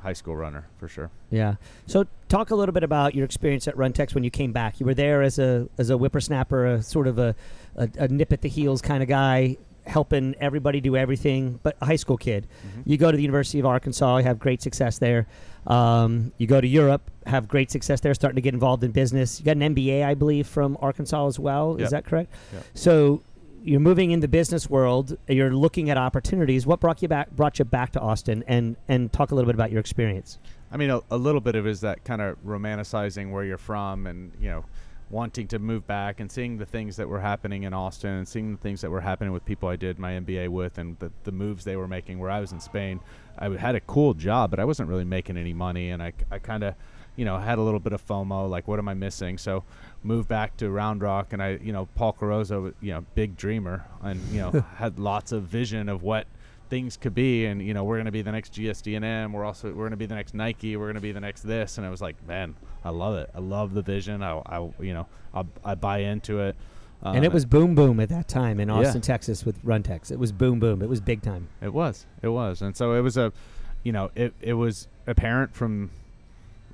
high school runner for sure. Yeah. So talk a little bit about your experience at Runtex when you came back. You were there as a as a whippersnapper, a sort of a, a, a nip at the heels kind of guy, helping everybody do everything, but a high school kid. Mhm. You go to the University of Arkansas, you have great success there. Um, you go to Europe, have great success there, starting to get involved in business. You got an MBA, I believe, from Arkansas as well. Yep. Is that correct? Yep. So you're moving in the business world. You're looking at opportunities. What brought you back? Brought you back to Austin, and and talk a little bit about your experience. I mean, a, a little bit of is that kind of romanticizing where you're from, and you know, wanting to move back and seeing the things that were happening in Austin, and seeing the things that were happening with people I did my MBA with, and the the moves they were making. Where I was in Spain, I had a cool job, but I wasn't really making any money, and I I kind of you know had a little bit of FOMO, like what am I missing? So moved back to Round Rock, and I you know Paul Carrozza, you know, big dreamer, and you know had lots of vision of what things could be and you know we're going to be the next GSD&M we're also we're going to be the next Nike we're going to be the next this and I was like man I love it I love the vision I, I you know I, I buy into it um, and it was boom boom at that time in Yeah. Austin, Texas, with Runtex. It was boom boom. It was big time. it was it was and so it was a you know it it was apparent from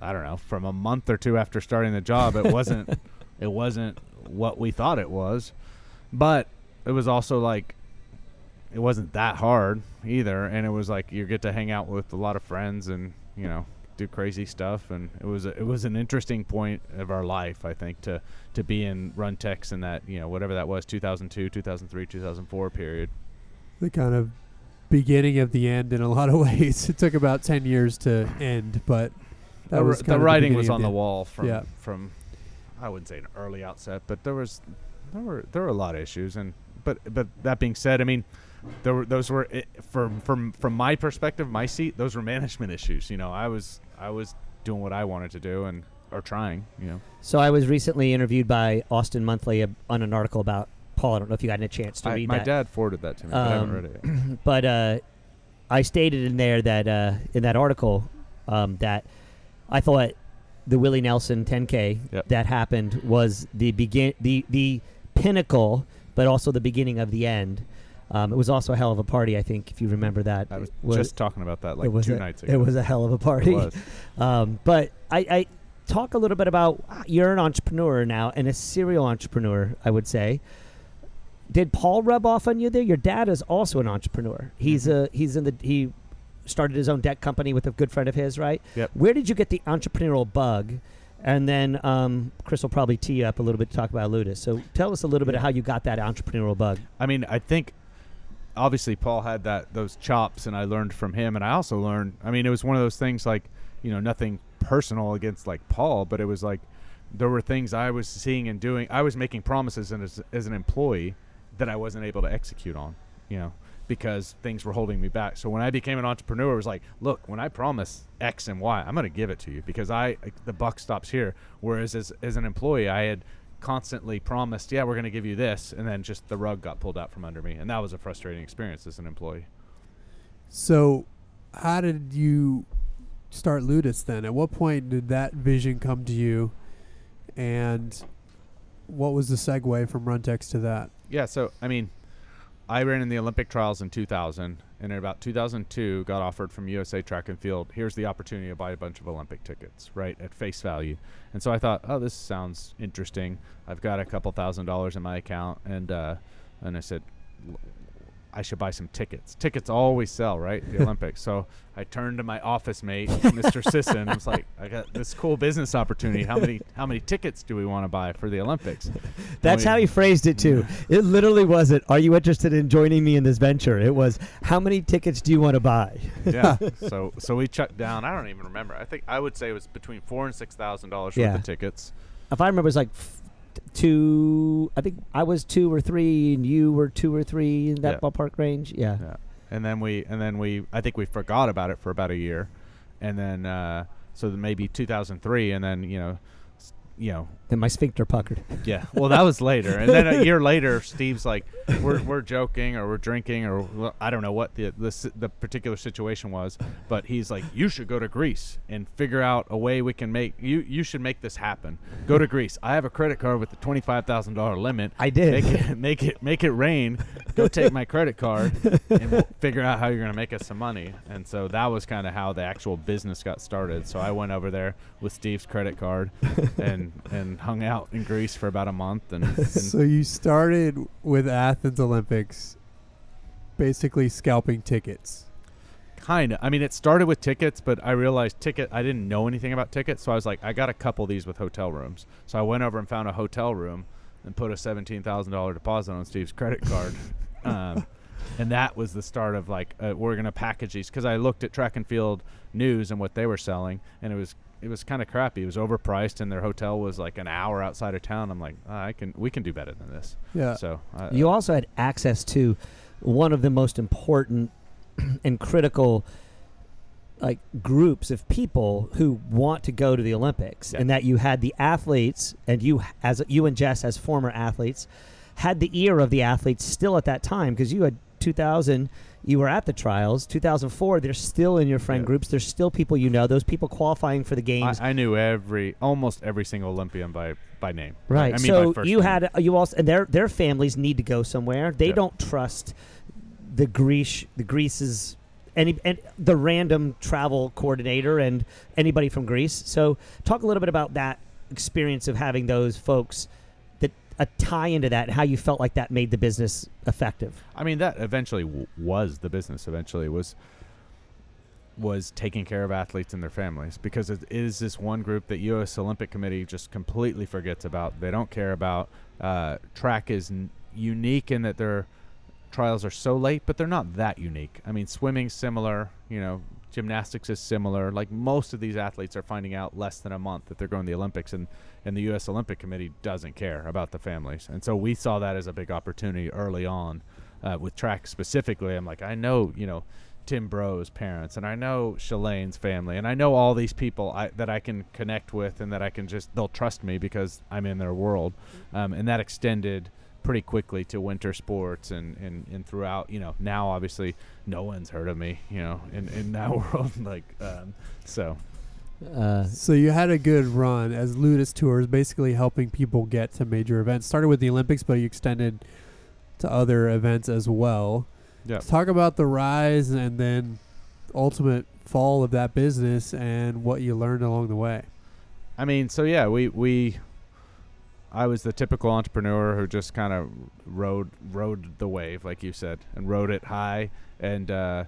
I don't know from a month or two after starting the job it wasn't it wasn't what we thought it was but it was also like it wasn't that hard either and it was like you get to hang out with a lot of friends and you know do crazy stuff and it was a, it was an interesting point of our life I think to to be in run tex in that you know whatever that was 2002 2003 2004 period the kind of beginning of the end in a lot of ways. It took about ten years to end, but that the, was the writing beginning was on the end. wall from Yeah. from I wouldn't say an early outset, but there was there were there were a lot of issues, and but but that being said, I mean, there were those were i from from from my perspective, my seat, those were management issues. You know, I was I was doing what I wanted to do and or trying. You know, So I was recently interviewed by Austin Monthly ab- on an article about Paul. I don't know if you got a chance to I, read my that. dad forwarded that to me, but I haven't Um, read it yet. but uh, I stated in there that uh, in that article um, that I thought the Willie Nelson 10K Yep. that happened was the begin the the pinnacle, but also the beginning of the end. Um, it was also a hell of a party, I think, if you remember that. I was, It just talking about that like it was two a, nights ago. It was a hell of a It party. was. Um, but I, I talk a little bit about you're an entrepreneur now and a serial entrepreneur, I would say. Did Paul rub off on you there? Your dad is also an entrepreneur. He's Mhm. a he's in the he started his own debt company with a good friend of his, right? Yep. Where did you get the entrepreneurial bug? And then um, Chris will probably tee you up a little bit to talk about Ludus. So tell us a little bit of how you got that entrepreneurial bug. I mean, I think obviously Paul had that those chops, and I learned from him, and I also learned. I mean, it was one of those things like you know nothing personal against like Paul, but it was like there were things I was seeing and doing. I was making promises as as an employee that I wasn't able to execute on. You know. Because things were holding me back. So when I became an entrepreneur, it was like, look, when I promise X and Y, I'm going to give it to you because I the buck stops here. Whereas as, as an employee, I had constantly promised, yeah, we're going to give you this, and then just the rug got pulled out from under me, and that was a frustrating experience as an employee. So, how did you start Ludus then? At what point did that vision come to you, and what was the segue from Runtex to that? Yeah, so I mean, I ran in the Olympic trials in 2000, and in about 2002, got offered from USA Track and Field. Here's the opportunity to buy a bunch of Olympic tickets, right at face value. And so I thought, oh, this sounds interesting. I've got a couple thousand dollars in my account, and uh, and I said, "L- I should buy some tickets. Tickets always sell, right? The Olympics. So I turned to my office mate, Mr. Sisson. and was like, I got this cool business opportunity. How many how many tickets do we want to buy for the Olympics? That's we- how he phrased it too. It literally wasn't, "Are you interested in joining me in this venture?" It was, "How many tickets do you want to buy?" yeah. So so we chucked down. I don't even remember. I think I would say it was between four and six thousand dollars Yeah. worth of tickets. If I remember, it was like two. I think I was two or three, and you were two or three in that Yeah. ballpark range. Yeah. Yeah. And then we and then we I think we forgot about it for about a year, and then uh, so maybe 2003, and then you know, you know, Then my sphincter puckered. yeah. Well, that was later, and then a year later, Steve's like, we're we're joking or we're drinking or well, I don't know what the the the particular situation was, but he's like, you should go to Greece and figure out a way we can make you you should make this happen. Go to Greece. I have a credit card with a twenty five thousand dollar limit. I did. Make it make it make it rain. Go take my credit card and we'll figure out how you're going to make us some money. And so that was kind of how the actual business got started. So I went over there with Steve's credit card and and hung out in Greece for about a month. And, and So you started with Athens Olympics, basically scalping tickets. kind of, I mean, it started with tickets, but I realized ticket. I didn't know anything about tickets, so I was like, I got a couple of these with hotel rooms. So I went over and found a hotel room and put a seventeen thousand dollar deposit on Steve's credit card. um, and that was the start of like uh, we're gonna package these because I looked at track and field news and what they were selling, and it was it was kind of crappy. It was overpriced, and their hotel was like an hour outside of town. I'm like, "Ah, I can we can do better than this. Yeah. So uh, You also had access to one of the most important and critical like groups of people who want to go to the Olympics Yeah. and that you had the athletes and you as you and Jess as former athletes had the ear of the athletes still at that time because you had 2000 you were at the trials 2004 they're still in your friend Yeah. groups there's still people you know those people qualifying for the games I, I knew every almost every single Olympian by by name. Right. I mean, so by first you name. had you also and their their families need to go somewhere. They Yeah. don't trust the Greece the Greece's any and the random travel coordinator and anybody from Greece. So talk a little bit about that experience of having those folks a tie into that and how you felt like that made the business effective. I mean, that eventually w- was the business. Eventually was was taking care of athletes and their families because it is this one group that U.S. Olympic Committee just completely forgets about. They don't care about. Uh, track is n- unique in that their trials are so late, but they're not that unique. I mean, swimming's similar. You know, gymnastics is similar. Like most of these athletes are finding out less than a month that they're going to the Olympics, and and the U.S. Olympic Committee doesn't care about the families. And so we saw that as a big opportunity early on uh, with track specifically. I'm like, I know, you know, Tim Broe's parents, and I know Shalane's family, and I know all these people I, that I can connect with, and that I can just they'll trust me because I'm in their world, um, and that extended pretty quickly to winter sports and, and, and throughout you know now obviously no one's heard of me you know in, in that world like um, so Uh, So you had a good run as Ludus Tours, basically helping people get to major events. Started with the Olympics, but you extended to other events as well. yeah Let's talk about the rise and then ultimate fall of that business and what you learned along the way. I mean, so yeah, we we I was the typical entrepreneur who just kind of rode rode the wave, like you said, and rode it high, and uh,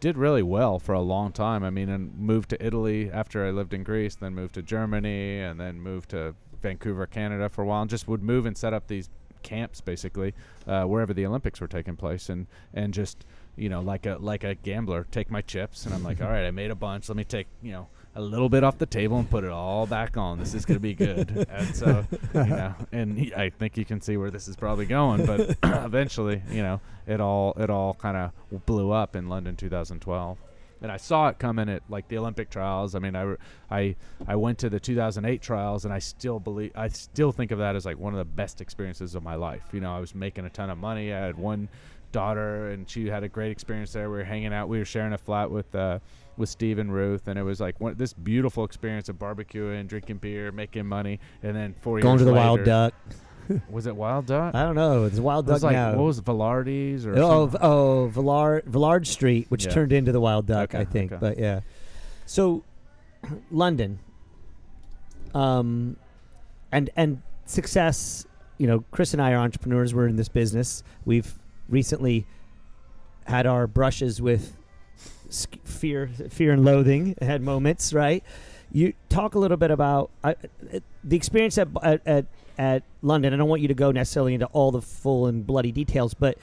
did really well for a long time. I mean, and moved to Italy after I lived in Greece, then moved to Germany, and then moved to Vancouver, Canada for a while, and just would move and set up these camps basically uh, wherever the Olympics were taking place, and and just you know like a like a gambler, take my chips, and I'm like, all right, I made a bunch. Let me take you know a little bit off the table and put it all back on. This is going to be good. and so, you know, and he, I think you can see where this is probably going. But eventually, you know, it all it all kind of blew up in London 2012. And I saw it coming at like the Olympic trials. I mean, I, I, I went to the 2008 trials, and I still believe, I still think of that as like one of the best experiences of my life. You know, I was making a ton of money. I had one daughter, and she had a great experience there. We were hanging out. We were sharing a flat with uh, with Steve and Ruth, and it was like one, this beautiful experience of barbecuing, drinking beer, making money, and then four going years to the later, Wild Duck. Was it Wild Duck? I don't know. It's Wild it Duck was like now. what was it, Velarde's or Oh, something? oh, Villard, Villard Street, which Yeah. turned into the Wild Duck, Okay, I think. okay. But yeah. So, London, um, and and success. You know, Chris and I are entrepreneurs. We're in this business. We've recently had our brushes with fear, fear and loathing. Had moments, right? You talk a little bit about uh, the experience at, at at at London. I don't want you to go necessarily into all the full and bloody details, but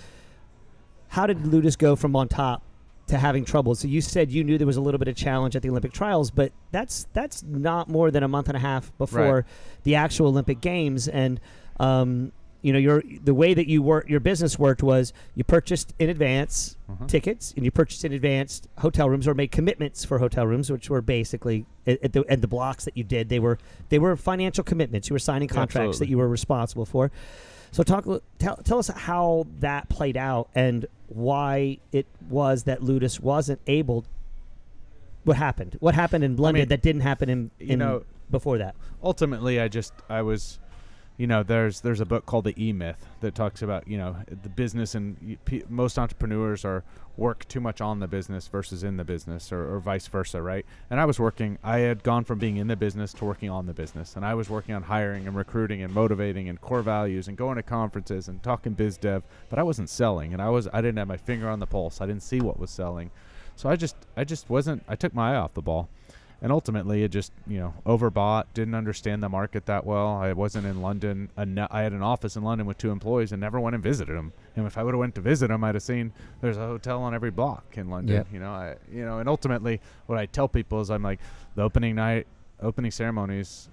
how did Ludus go from on top to having trouble? So you said you knew there was a little bit of challenge at the Olympic trials, but that's that's not more than a month and a half before Right. the actual Olympic Games, and um, you know your the way that you work your business worked was you purchased in advance Uh-huh. tickets and you purchased in advance hotel rooms or made commitments for hotel rooms, which were basically at, at the at the blocks that you did. They were they were financial commitments. You were signing contracts that you were responsible for. So talk tell tell us how that played out and why it was that Ludus wasn't able. What happened? What happened in London mean, that didn't happen in, you know, before that? ultimately i just i was you know there's there's a book called the e-myth that talks about you know the business and pe- most entrepreneurs are work too much on the business versus in the business or, or vice versa right? And i was working i had gone from being in the business to working on the business. And i was working on hiring and recruiting and motivating and core values and going to conferences and talking biz dev but i wasn't selling and i was i didn't have my finger on the pulse. I didn't see what was selling. So i just i just wasn't i took my eye off the ball and ultimately it just you know overbought didn't understand the market that well i wasn't in london i had an office in london with two employees and never went and visited them and if i would have went to visit them i'd have seen there's a hotel on every block in london Yep. you know i you know and ultimately what i tell people is i'm like the opening night opening ceremonies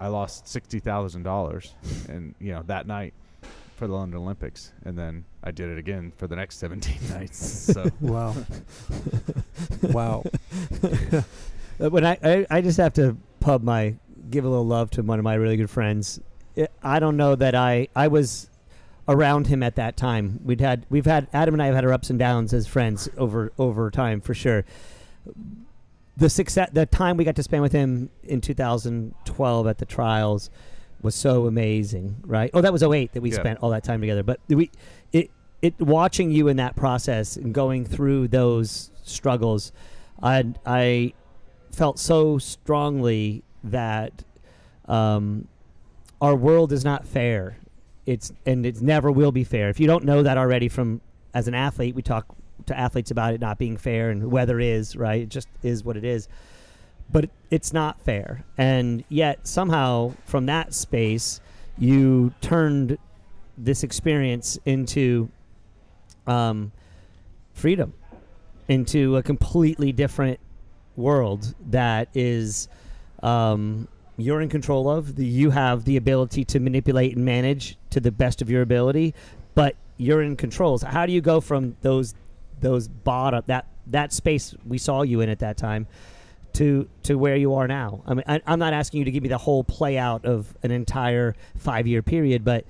i lost $60000 and you know that night for the london olympics and then i did it again for the next 17 nights so Wow. wow. Uh, When I, I I just have to pub my give a little love to one of my really good friends. I- I don't know that I I was around him at that time. We'd had we've had Adam and I have had our ups and downs as friends over over time for sure. The success the time we got to spend with him in 2012 at the trials was so amazing, right? Oh, that was 08 that we Yeah. spent all that time together. But we it it watching you in that process and going through those struggles, I I felt so strongly that um, our world is not fair. It's and it never will be fair. If you don't know that already from as an athlete, we talk to athletes about it not being fair and weather is right. It just is what it is. But it's not fair, and yet somehow from that space, you turned this experience into um, freedom, into a completely different world that is um, you're in control of. You have the ability to manipulate and manage to the best of your ability, but you're in control. So how do you go from those those bottom that that space we saw you in at that time to to where you are now? I mean, I, I'm not asking you to give me the whole play out of an entire five year period, but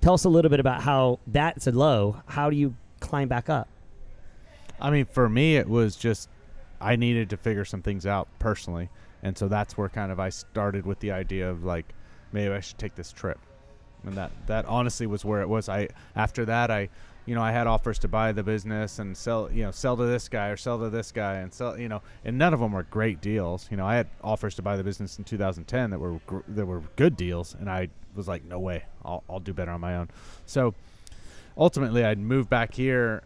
tell us a little bit about how that's a low. How do you climb back up? I mean, for me, it was just I needed to figure some things out personally, and so that's where kind of I started with the idea of like maybe I should take this trip, and that that honestly was where it was. I after that I, you know, I had offers to buy the business and sell, you know, sell to this guy or sell to this guy and sell, you know, and none of them were great deals. You know, I had offers to buy the business in 2010 that were gr- that were good deals, and I was like, no way, I'll I'll do better on my own. So ultimately, I'd moved back here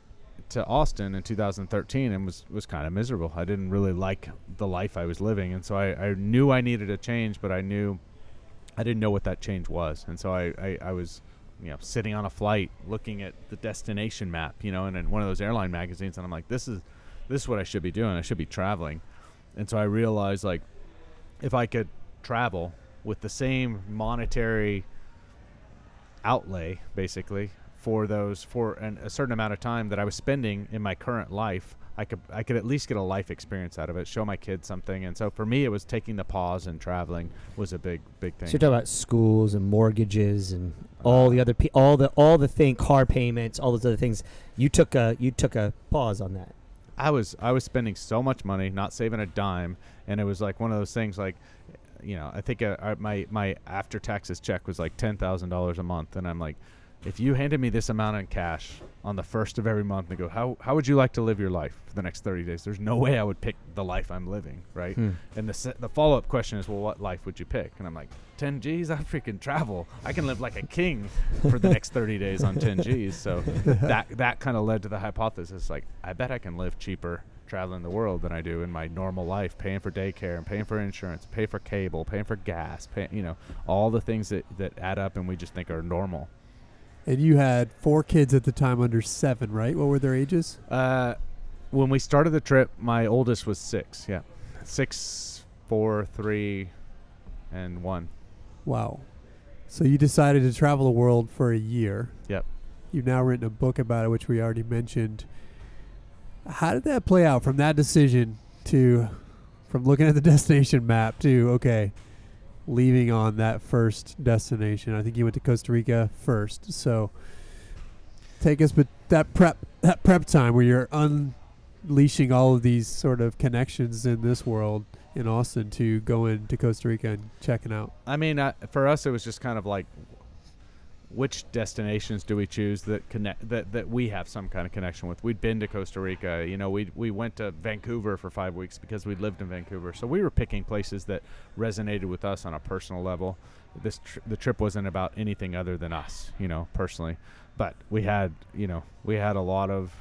to Austin in 2013 and was was kind of miserable. I didn't really like the life I was living, and so I, I knew I needed a change, but I knew I didn't know what that change was, and so I, I, I was you know sitting on a flight looking at the destination map, you know, and in one of those airline magazines, and I'm like, this is this is what I should be doing. I should be traveling, and so I realized like if I could travel with the same monetary outlay basically for those for an, a certain amount of time that I was spending in my current life I could I could at least get a life experience out of it show my kids something and so for me it was taking the pause and traveling was a big big thing So you're talking about schools and mortgages and all the other pe- all the all the thing car payments, all those other things. You took a you took a pause on that. I was I was spending so much money, not saving a dime, and it was like one of those things like, you know, I think uh, uh, my my after taxes check was like ten thousand dollars a month, and I'm like, if you handed me this amount in cash on the first of every month and go, how how would you like to live your life for the next 30 days? There's no way I would pick the life I'm living, right? Hmm. And the se- the follow up question is, well, what life would you pick? And I'm like, 10 G's. I freaking travel. I can live like a king for the next 30 days on 10 G's. So that that kind of led to the hypothesis, like, I bet I can live cheaper traveling the world than I do in my normal life, paying for daycare and paying for insurance, pay for cable, paying for gas, pay, you know, all the things that that add up and we just think are normal. And you had four kids at the time under seven, right? What were their ages? Uh, when we started the trip, my oldest was six. Yeah, six, four, three, and one. Wow. So you decided to travel the world for a year. Yep. You've now written a book about it, which we already mentioned. How did that play out from that decision to, from looking at the destination map to, okay, leaving on that first destination? I think you went to Costa Rica first. So take us, but that prep, that prep time where you're unleashing all of these sort of connections in this world in Austin to go into Costa Rica and checking out. I mean, uh, for us, it was just kind of like, which destinations do we choose that connect that, that we have some kind of connection with? We'd been to Costa Rica, you know, we we went to Vancouver for five weeks because we lived in Vancouver, so we were picking places that resonated with us on a personal level. This tr- the trip wasn't about anything other than us, you know, personally, but we had you know we had a lot of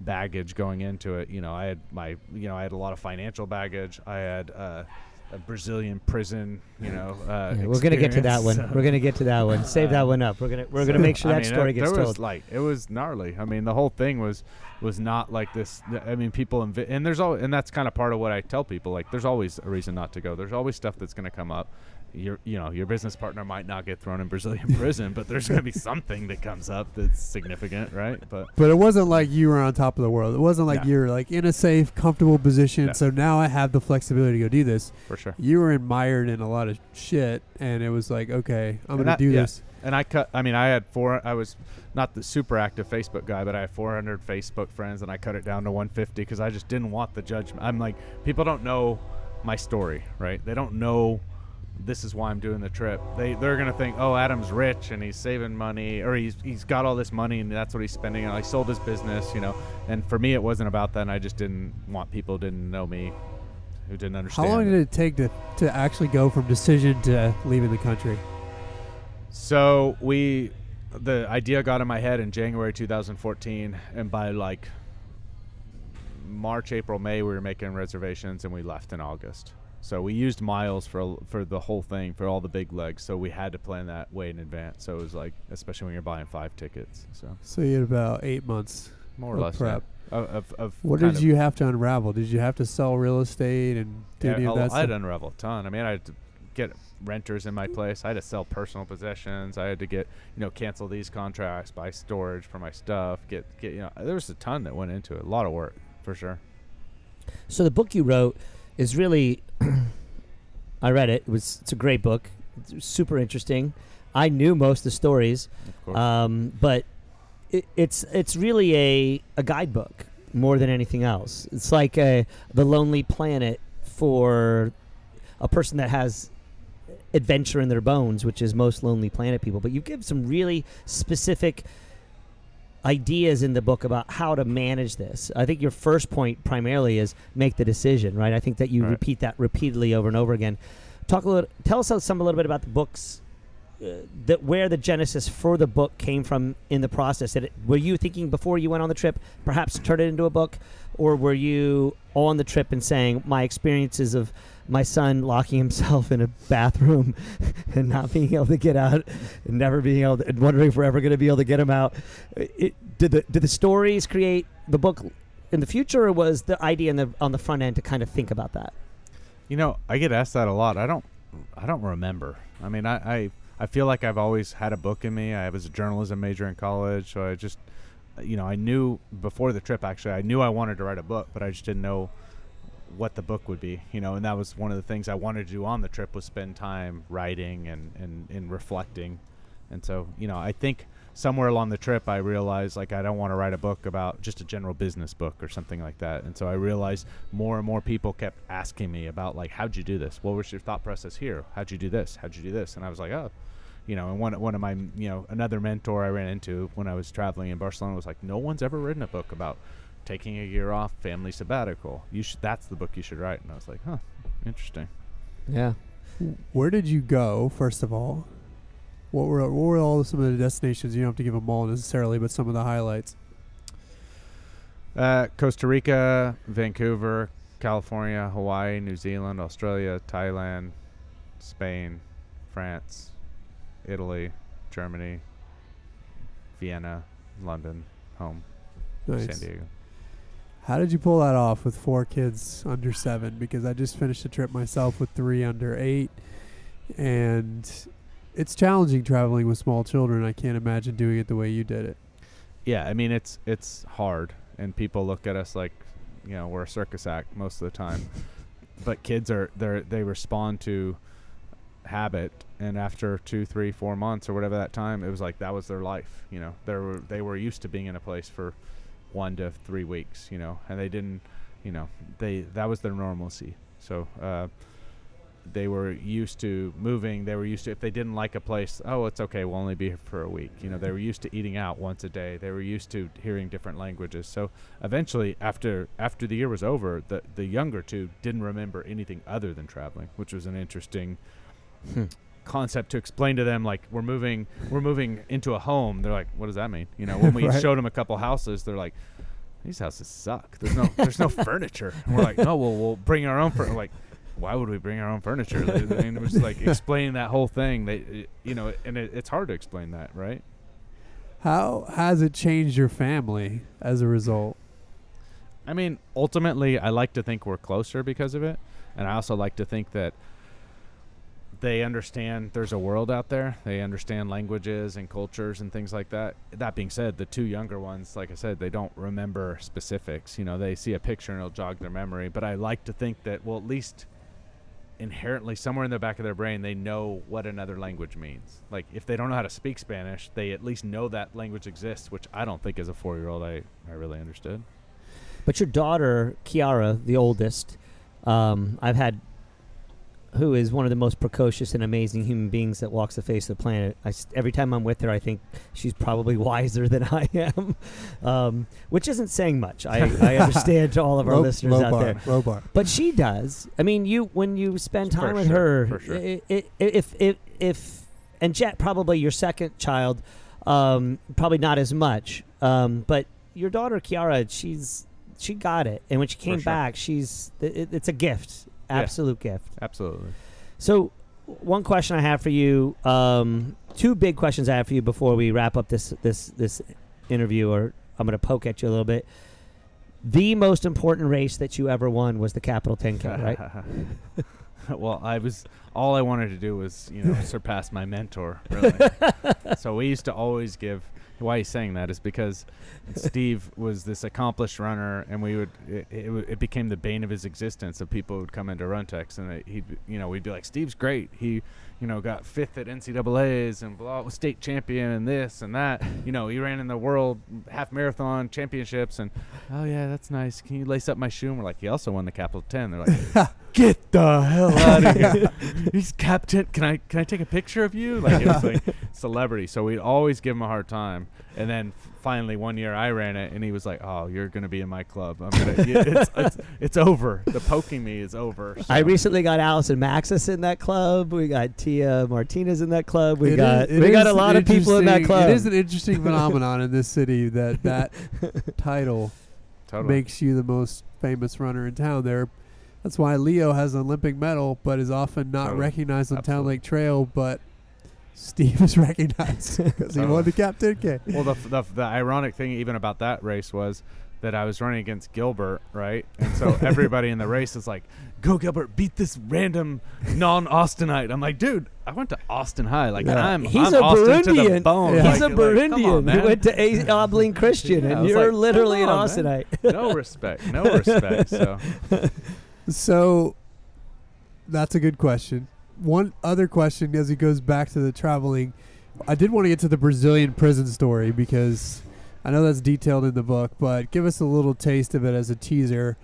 baggage going into it. You know, I had my you know I had a lot of financial baggage. I had uh, a Brazilian prison, you know. Uh, Yeah, we're gonna get to that one. so- We're gonna get to that one. Save that one up. We're gonna we're gonna make sure I that mean, story gets told. Was like it was gnarly. I mean, the whole thing was was not like this. I mean, people invi- and there's all and that's kind of part of what I tell people. Like, there's always a reason not to go. There's always stuff that's going to come up. Your you know your business partner might not get thrown in Brazilian prison, but there's going to be something that comes up that's significant, right? But But it wasn't like you were on top of the world. It wasn't like No. you're like in a safe, comfortable position. No. So now I have the flexibility to go do this. for sure. You were mired in a lot of shit, and it was like, okay, I'm gonna do yeah. this. And I cut. I mean, I had four. I was not the super active Facebook guy, but I had 400 Facebook friends, and I cut it down to 150 because I just didn't want the judgment. I'm like, people don't know my story, right? They don't know this is why I'm doing the trip. They they're gonna think, oh, Adam's rich and he's saving money, or he's he's got all this money and that's what he's spending. And I sold his business, you know. And for me, it wasn't about that. And I just didn't want people didn't know me, who didn't understand. How long did it take to to actually go from decision to leaving the country? So we, the idea got in my head in January 2014, and by like March, April, May, we were making reservations, and we left in August. So we used miles for for the whole thing for all the big legs. So we had to plan that way in advance. So it was like, especially when you're buying five tickets. So So you had about eight months. more or Of less prep. yeah. Of, of, of What did of- you have to unravel? Did you have to sell real estate and do Yeah, any of that I had to unravel a ton. I mean, I had to get renters in my place. I had to sell personal possessions. I had to get, you know, cancel these contracts, buy storage for my stuff. Get, get, you know, there was a ton that went into it. A lot of work for sure. So the book you wrote is really I read it. It was it's a great book. It's super interesting. I knew most of the stories, Of um, but it, it's it's really a a guidebook more than anything else. It's like a the Lonely Planet for a person that has adventure in their bones, which is most Lonely Planet people. But you give some really specific ideas in the book about how to manage this. I think your first point primarily is make the decision, right? I think that you Right. repeat that repeatedly over and over again. Talk a little, tell us some a little bit about the books, uh, that where the genesis for the book came from in the process. That it, were you thinking before you went on the trip, perhaps turn it into a book, or were you on the trip and saying my experiences of my son locking himself in a bathroom and not being able to get out and never being able to, and wondering if we're ever going to be able to get him out. It, did the did the stories create the book in the future, or was the idea the, on the front end to kind of think about that? You know, I get asked that a lot. I don't, I don't remember. I mean, I, I, I feel like I've always had a book in me. I was a journalism major in college, so I just, you know, I knew before the trip. Actually, I knew I wanted to write a book, but I just didn't know what the book would be. You know, and that was one of the things I wanted to do on the trip was spend time writing and and, and reflecting. And so, you know, I think somewhere along the trip I realized like I don't want to write a book about just a general business book or something like that. And so I realized more and more people kept asking me about like how'd you do this? What was your thought process here? How'd you do this? How'd you do this? And I was like, oh, you know, and one one of my you know another mentor I ran into when I was traveling in Barcelona was like, no one's ever written a book about taking a year off, family sabbatical. You should. That's the book you should write. And I was like, huh, interesting. Yeah. Where did you go, first of all? What were what were all some of the destinations? You don't have to give them all necessarily, but some of the highlights. Uh, Costa Rica, Vancouver, California, Hawaii, New Zealand, Australia, Thailand, Spain, France, Italy, Germany, Vienna, London, home, Nice. San Diego. How did you pull that off with four kids under seven? Because I just finished a trip myself with three under eight, and it's challenging traveling with small children. I can't imagine doing it the way you did it. Yeah, I mean it's it's hard, and people look at us like, you know, we're a circus act most of the time. but kids are they they respond to habit, and after two, three, four months or whatever that time, it was like that was their life. You know, they were they were used to being in a place for one to three weeks. You know, and they didn't, you know, they that was their normalcy. So. uh they were used to moving. They were used to if they didn't like a place, oh, it's okay. We'll only be here for a week. You know, they were used to eating out once a day. They were used to hearing different languages. So eventually, after after the year was over, the the younger two didn't remember anything other than traveling, which was an interesting Hmm. concept to explain to them. Like we're moving, we're moving into a home. They're like, what does that mean? You know, when we Right. showed them a couple houses, they're like. These houses suck. There's no, there's no furniture. And we're like, no, well, we'll bring our own. Fur-. Like, why would we bring our own furniture? I mean, it was like explaining that whole thing. They, you know, and it, it's hard to explain that, right? How has it changed your family as a result? I mean, ultimately, I like to think we're closer because of it, and I also like to think that they understand there's a world out there. They understand languages and cultures and things like that. That being said, the two younger ones, like I said, they don't remember specifics. You know, they see a picture and it'll jog their memory. But I like to think that, well, at least inherently somewhere in the back of their brain they know what another language means like if they don't know how to speak spanish they at least know that language exists which i don't think as a four year old i, I really understood But your daughter, Kiara, the oldest, um, I've had, who is one of the most precocious and amazing human beings that walks the face of the planet. I s every time I'm with her, I think she's probably wiser than I am, um, which isn't saying much. I, I understand to all of our Low- listeners low out bar, there. Low bar. But she does. I mean, you when you spend For time with sure, her, for sure. i- i- if if if and Jet probably your second child, um, probably not as much. Um, but your daughter Kiara, she's she got it, and when she came sure. back, she's it, it's a gift, absolute gift. absolutely So, one question I have for you, um, two big questions I have for you before we wrap up this this this interview, or I'm going to poke at you a little bit. The most important race that you ever won was the Capitol 10K, right? well, I was all I wanted to do was you know surpass my mentor. Really. so we used to always give. Why he's saying that is because Steve was this accomplished runner, and we would it, it, it became the bane of his existence. That people would come into Runtex, and he'd you know we'd be like, Steve's great. He you know got fifth at NCAA's and blah was state champion and this and that. You know he ran in the world half marathon championships, and oh yeah, that's nice. Can you lace up my shoe? And we're like, he also won the Capitol Ten. They're like, get the hell out of here. He's captain. Can I can I take a picture of you? Like it was like celebrity. So we'd always give him a hard time. And then finally one year I ran it, and he was like, "Oh, you're gonna be in my club. I'm gonna. it's, it's it's over. The poking me is over." I recently got Allison Macsas in that club. We got Tia Martinez in that club. We It got is- we got a lot of people in that club. It is an interesting phenomenon in this city that that title totally. makes you the most famous runner in town. There, that's why Leo has an Olympic medal, but is often not Totally. recognized on Town Lake Trail. But Steve is recognized because he won the Cap 10K. well, the, the the ironic thing even about that race was that I was running against Gilbert, right? And so everybody in the race is like, "Go Gilbert, beat this random non-Austinite." I'm like, "Dude, I went to Austin High. Like Yeah. I'm He's I'm a Austin to the Burundian. bone. Yeah. He's Like- a like, come Burundian on, man. who went to a- Abilene Christian, Yeah, and you're like, literally come an on, man. Austinite. no respect, no respect. So So that's a good question. One other question as he goes back to the traveling, I did want to get to the Brazilian prison story because I know that's detailed in the book, but give us a little taste of it as a teaser.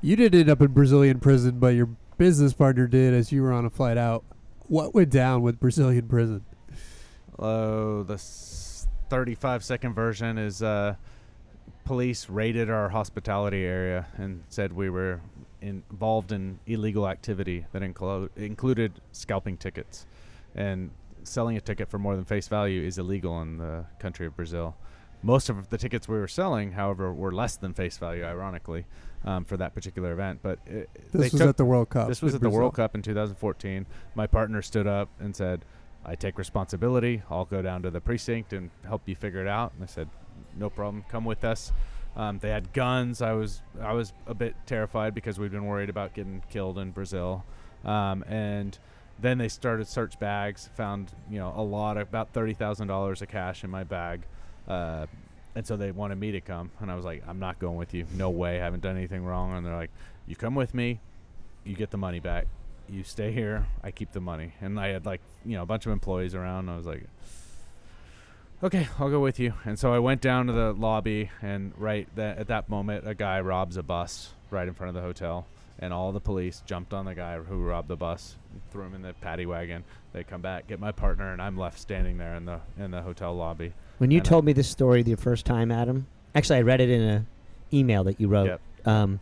You didn't end up in Brazilian prison, but your business partner did as you were on a flight out. What went down with Brazilian prison? Oh, the 35 second version is uh, police raided our hospitality area and said we were involved in illegal activity that inclo- included scalping tickets. And selling a ticket for more than face value is illegal in the country of Brazil. Most of the tickets we were selling, however, were less than face value, ironically, um, for that particular event. But it, they This was at the World Cup. this was at the World Cup in 2014. My partner stood up and said, I take responsibility. I'll go down to the precinct and help you figure it out. And I said, No problem. Come with us. Um, they had guns. I was I was a bit terrified because we'd been worried about getting killed in Brazil. Um, and then they started search bags. Found you know a lot of about thirty thousand dollars of cash in my bag. Uh, and so they wanted me to come, and I was like, "I'm not going with you. No way. I haven't done anything wrong." And they're like, "You come with me, you get the money back. You stay here, I keep the money." And I had like you know a bunch of employees around. I was like, "Okay, I'll go with you." And so I went down to the lobby, and right that at that moment, a guy robs a bus right in front of the hotel, and all the police jumped on the guy who robbed the bus, threw him in the paddy wagon. They come back, get my partner, and I'm left standing there in the in the hotel lobby. When you And I- told me this story the first time, Adam, actually I read it in a email that you wrote. Yep. Um,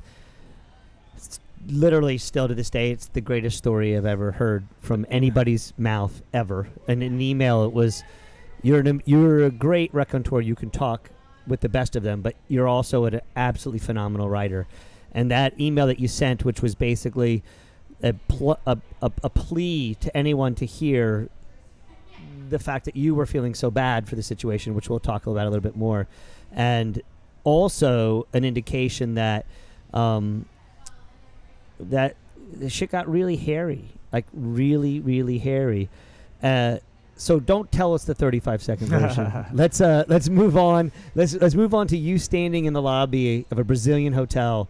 literally, still to this day, it's the greatest story I've ever heard from anybody's mouth ever. And in the email, it was, "You're an, you're a great raconteur. You can talk with the best of them, but you're also an absolutely phenomenal writer." And that email that you sent, which was basically a, pl- a, a, a plea to anyone to hear the fact that you were feeling so bad for the situation, which we'll talk about a little bit more, and also an indication that um, that the shit got really hairy, like really, really hairy. Uh, so don't tell us the 35 second version. let's uh, let's move on. Let's let's move on to you standing in the lobby of a Brazilian hotel,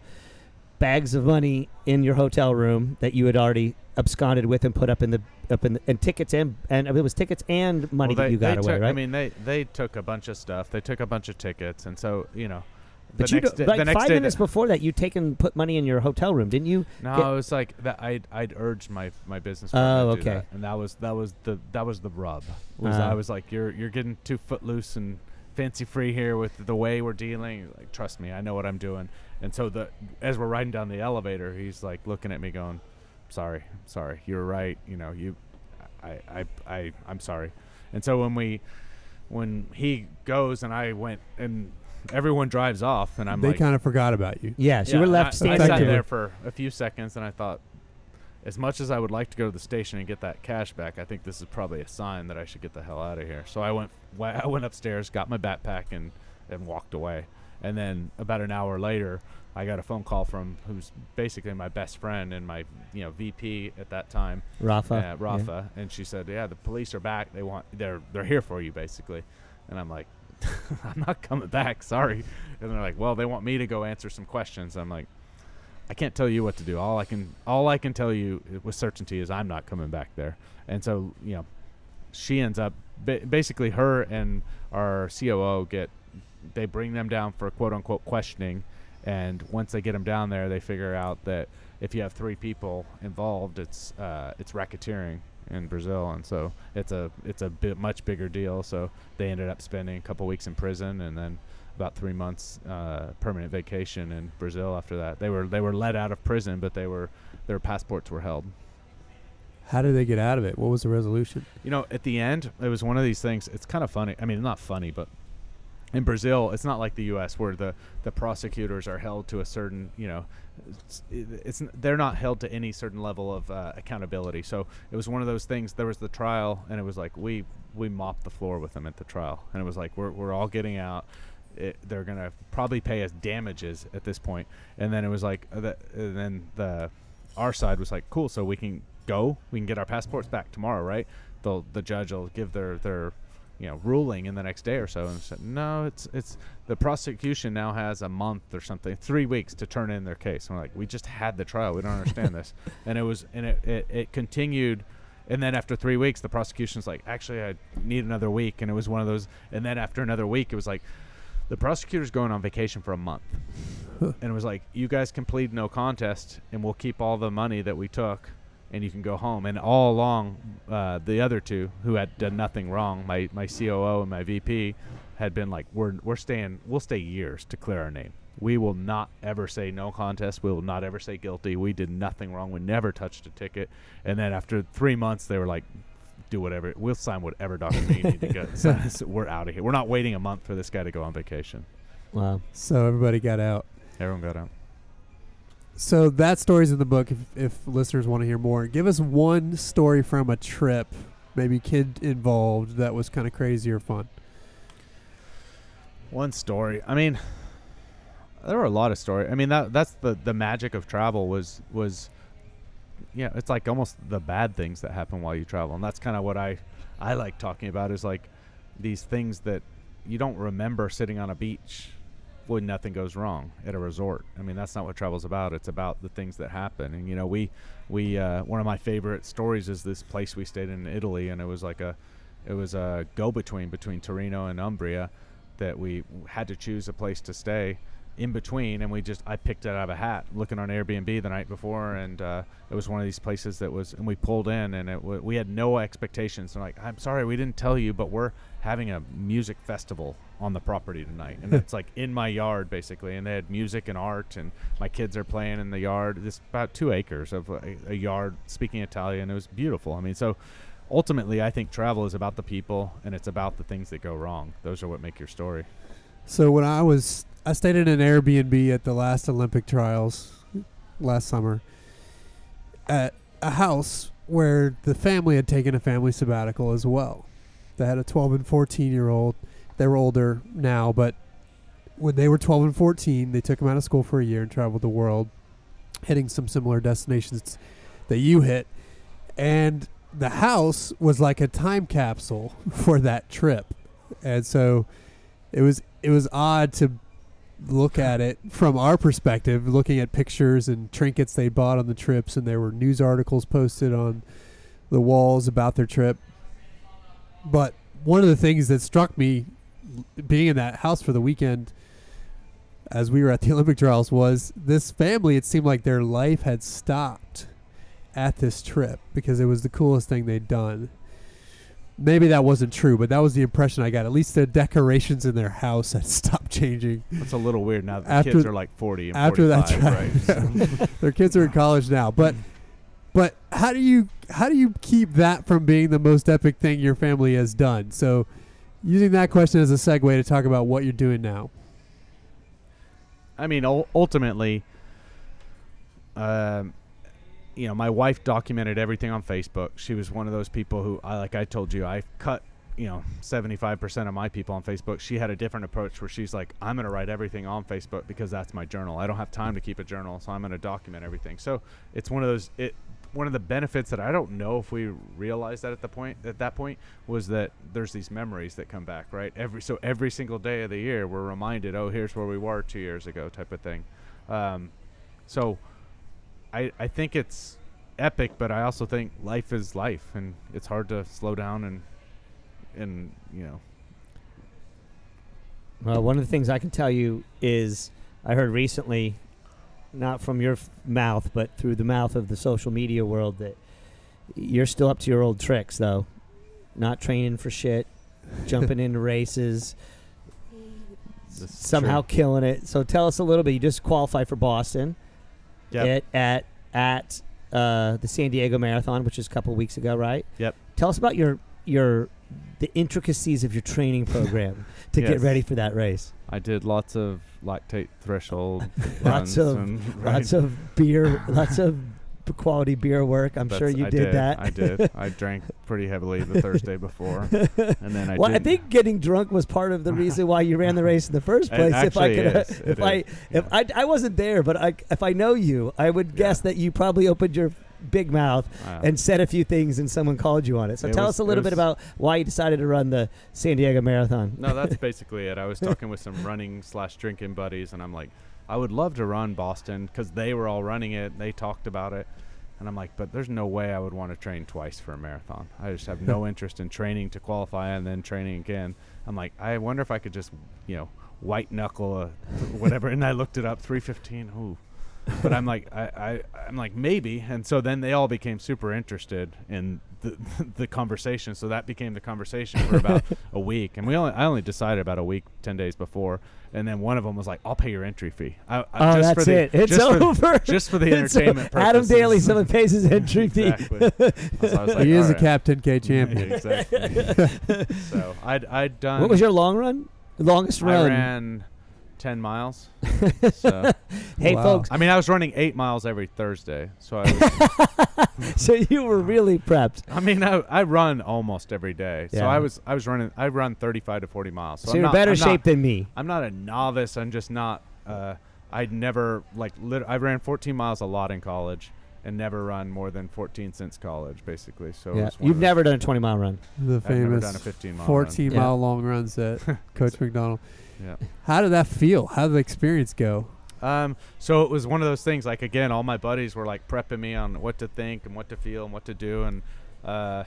bags of money in your hotel room that you had already absconded with and put up in the up in the, and tickets and and it was tickets and money Well, that you got away, took, right? I mean, they they took a bunch of stuff. They took a bunch of tickets, and so you know, but the you next do- like the next five day minutes that- before that, you taken put money in your hotel room, didn't you? No, get- it was like that. I'd I'd urged my my business. Oh, partner to do okay. that, and that was that was the that was the rub. Was Ah. I was like, you're you're getting too footloose and fancy free here with the way we're dealing. Like, trust me, I know what I'm doing. And so the as we're riding down the elevator, he's like looking at me, going, "Sorry, sorry, you're right. You know, you, I I I I'm sorry." And so when we when he goes and I went and everyone drives off, and I'm they like, kind of forgot about you. Yes, you yeah, were left I, standing I sat there for a few seconds, and I thought, as much as I would like to go to the station and get that cash back, I think this is probably a sign that I should get the hell out of here. So I went, wa- I went upstairs, got my backpack, and and walked away. And then about an hour later, I got a phone call from who's basically my best friend and my you know VP at that time, Rafa. uh, yeah. Rafa, and she said, "Yeah, the police are back. They want they're they're here for you, basically." And I'm like, "I'm not coming back. Sorry." And they're like, "Well, they want me to go answer some questions." I'm like, "I can't tell you what to do. All I can all I can tell you with certainty is I'm not coming back there." And so you know, she ends up ba- basically her and our COO get they bring them down for quote unquote questioning and once they get them down there they figure out that if you have three people involved it's uh, it's racketeering in Brazil and so it's a it's a bit much bigger deal so they ended up spending a couple weeks in prison and then about three months uh, permanent vacation in Brazil after that they were they were let out of prison but they were their passports were held How did they get out of it? What was the resolution? You know, at the end, it was one of these things. It's kind of funny. I mean, not funny, but in Brazil, it's not like the U.S. where the, the prosecutors are held to a certain, you know, it's, it's they're not held to any certain level of uh, accountability. So it was one of those things. There was the trial, and it was like we we mopped the floor with them at the trial, and it was like we're we're all getting out. It, they're gonna probably pay us damages at this point, and then it was like uh, the, and then the our side was like, cool, so we can go, we can get our passports back tomorrow, right? The the judge will give their their you know ruling in the next day or so, and said, no, it's it's the prosecution now has a month or something, three weeks to turn in their case. And we're like, we just had the trial, we don't understand this, and it was and it, it it continued. And then after three weeks, the prosecution's like, actually, I need another week. And it was one of those. And then after another week, it was like, the prosecutor's going on vacation for a month. and it was like, you guys can plead no contest, and we'll keep all the money that we took, and you can go home. And all along, uh, the other two who had done nothing wrong, my my COO and my VP, had been like, "We're we're staying. We'll stay years to clear our name. We will not ever say no contest. We will not ever say guilty. We did nothing wrong. We never touched a ticket." And then after three months, they were like, "Do whatever. We'll sign whatever document you need to go. So we're out of here. We're not waiting a month for this guy to go on vacation." Wow. So everybody got out. Everyone got out. So that story's in the book. If, if listeners want to hear more, give us one story from a trip, maybe kid involved, that was kind of crazy or fun. One story. I mean, there were a lot of stories. I mean, that that's the the magic of travel was was, yeah, it's like almost the bad things that happen while you travel, and that's kind of what I I like talking about is like these things that you don't remember sitting on a beach when nothing goes wrong at a resort. I mean, that's not what travel's about. It's about the things that happen. And you know, we we uh, one of my favorite stories is this place we stayed in Italy, and it was like a it was a go between between Torino and Umbria that we had to choose a place to stay in between and we just i picked it out of a hat looking on airbnb the night before and uh, it was one of these places that was and we pulled in and it w- we had no expectations so like i'm sorry we didn't tell you but we're having a music festival on the property tonight. And it's like in my yard basically and they had music and art and my kids are playing in the yard. This about two acres of a, a yard speaking italian. It was beautiful. I mean so ultimately i think travel is about the people and it's about the things that go wrong. Those are what make your story. So when I was, I stayed in an Airbnb at the last Olympic trials last summer at a house where the family had taken a family sabbatical as well. They had a 12 and 14 year old. They were older now, but when they were 12 and 14, they took them out of school for a year and traveled the world, hitting some similar destinations that you hit. And the house was like a time capsule for that trip. And so it was it was odd to look at it from our perspective, looking at pictures and trinkets they bought on the trips, and there were news articles posted on the walls about their trip. But one of the things that struck me, being in that house for the weekend, as we were at the Olympic trials, was this family. It seemed like their life had stopped at this trip because it was the coolest thing they'd done maybe that wasn't true, but that was the impression I got. At least the decorations in their house had stopped changing. That's a little weird now that the After- kids are like 40 and after that 45, trial. right? Their kids are in college now, but but how do you how do you keep that from being the most epic thing your family has done? So, using that question as a segue to talk about what you're doing now. I mean, ultimately, um, you know, my wife documented everything on Facebook. She was one of those people who, I like I told you, I cut, you know, 75% of my people on Facebook. She had a different approach where she's like, I'm going to write everything on Facebook because that's my journal. I don't have time to keep a journal, so I'm going to document everything. So it's one of those, it, one of the benefits that I don't know if we realized that at the point at that point was that there's these memories that come back, right? Every so every single day of the year we're reminded, oh, here's where we were two years ago, type of thing. Um, so I I think it's epic, but I also think life is life, and it's hard to slow down and and you know Well, one of the things I can tell you is I heard recently, not from your f- mouth, but through the mouth of the social media world, that you're still up to your old tricks, though. Not training for shit, jumping into races, this is somehow true. killing it. So tell us a little bit. You just qualified for Boston Yep. at at at uh, the San Diego Marathon, which is a couple weeks ago, right? Yep. Tell us about your your the intricacies of your training program to get ready for that race. I did lots of lactate threshold Lots runs of- and Lots of beer, lots of quality beer work. I'm sure you I did, that. I did. I drank pretty heavily the Thursday before, and then I well, I think getting drunk was part of the reason why you ran the race in the first place. if I could, is. if It I, is. if Yeah. I, I wasn't there, but I, if I know you, I would guess that you probably opened your big mouth Uh, and said a few things, and someone called you on it. So It tell was- us a little bit about why you decided to run the San Diego Marathon. no, that's basically it. I was talking with some running slash drinking buddies, and I'm like, I would love to run Boston because they were all running it. They talked about it, and I'm like, but there's no way I would want to train twice for a marathon. I just have no interest in training to qualify and then training again. I'm like, I wonder if I could just, you know, white knuckle a whatever. and I looked it up, 315. Ooh. But I'm like, I, I, I'm like maybe, and so then they all became super interested in the the conversation. So that became the conversation for about a week, and we only I only decided about a week, ten days before, and then one of them was like, "I'll pay your entry fee." I, I, Oh, just that's for the, it. It's just For, over. just for the It's over. entertainment purposes. Adam Daly, someone pays his entry fee. exactly. So I was like, he is all a Cap 10K champion. exactly. so I'd I'd done. What was your long run? The longest I run. ran ten miles. so hey, Wow. folks. I mean, I was running eight miles every Thursday. So I was, so you were really prepped. I mean, I, I run almost every day. So Yeah. I was I was running. I run 35 to 40 miles. So, So, I'm you're in not, better I'm shape Not, than me. I'm not a novice. I'm just not. Uh, I'd never like. Lit- I ran 14 miles a lot in college, and never run more than 14 since college, basically. So it Yeah. was one You've of those- never done a 20 mile run. The I've never famous done a 15 mile. 14 Yeah. mile long runs that Coach McDonald. Run. How did that feel? How did the experience go? Um. So it was one of those things. Like again, all my buddies were like prepping me on what to think and what to feel and what to do, and uh,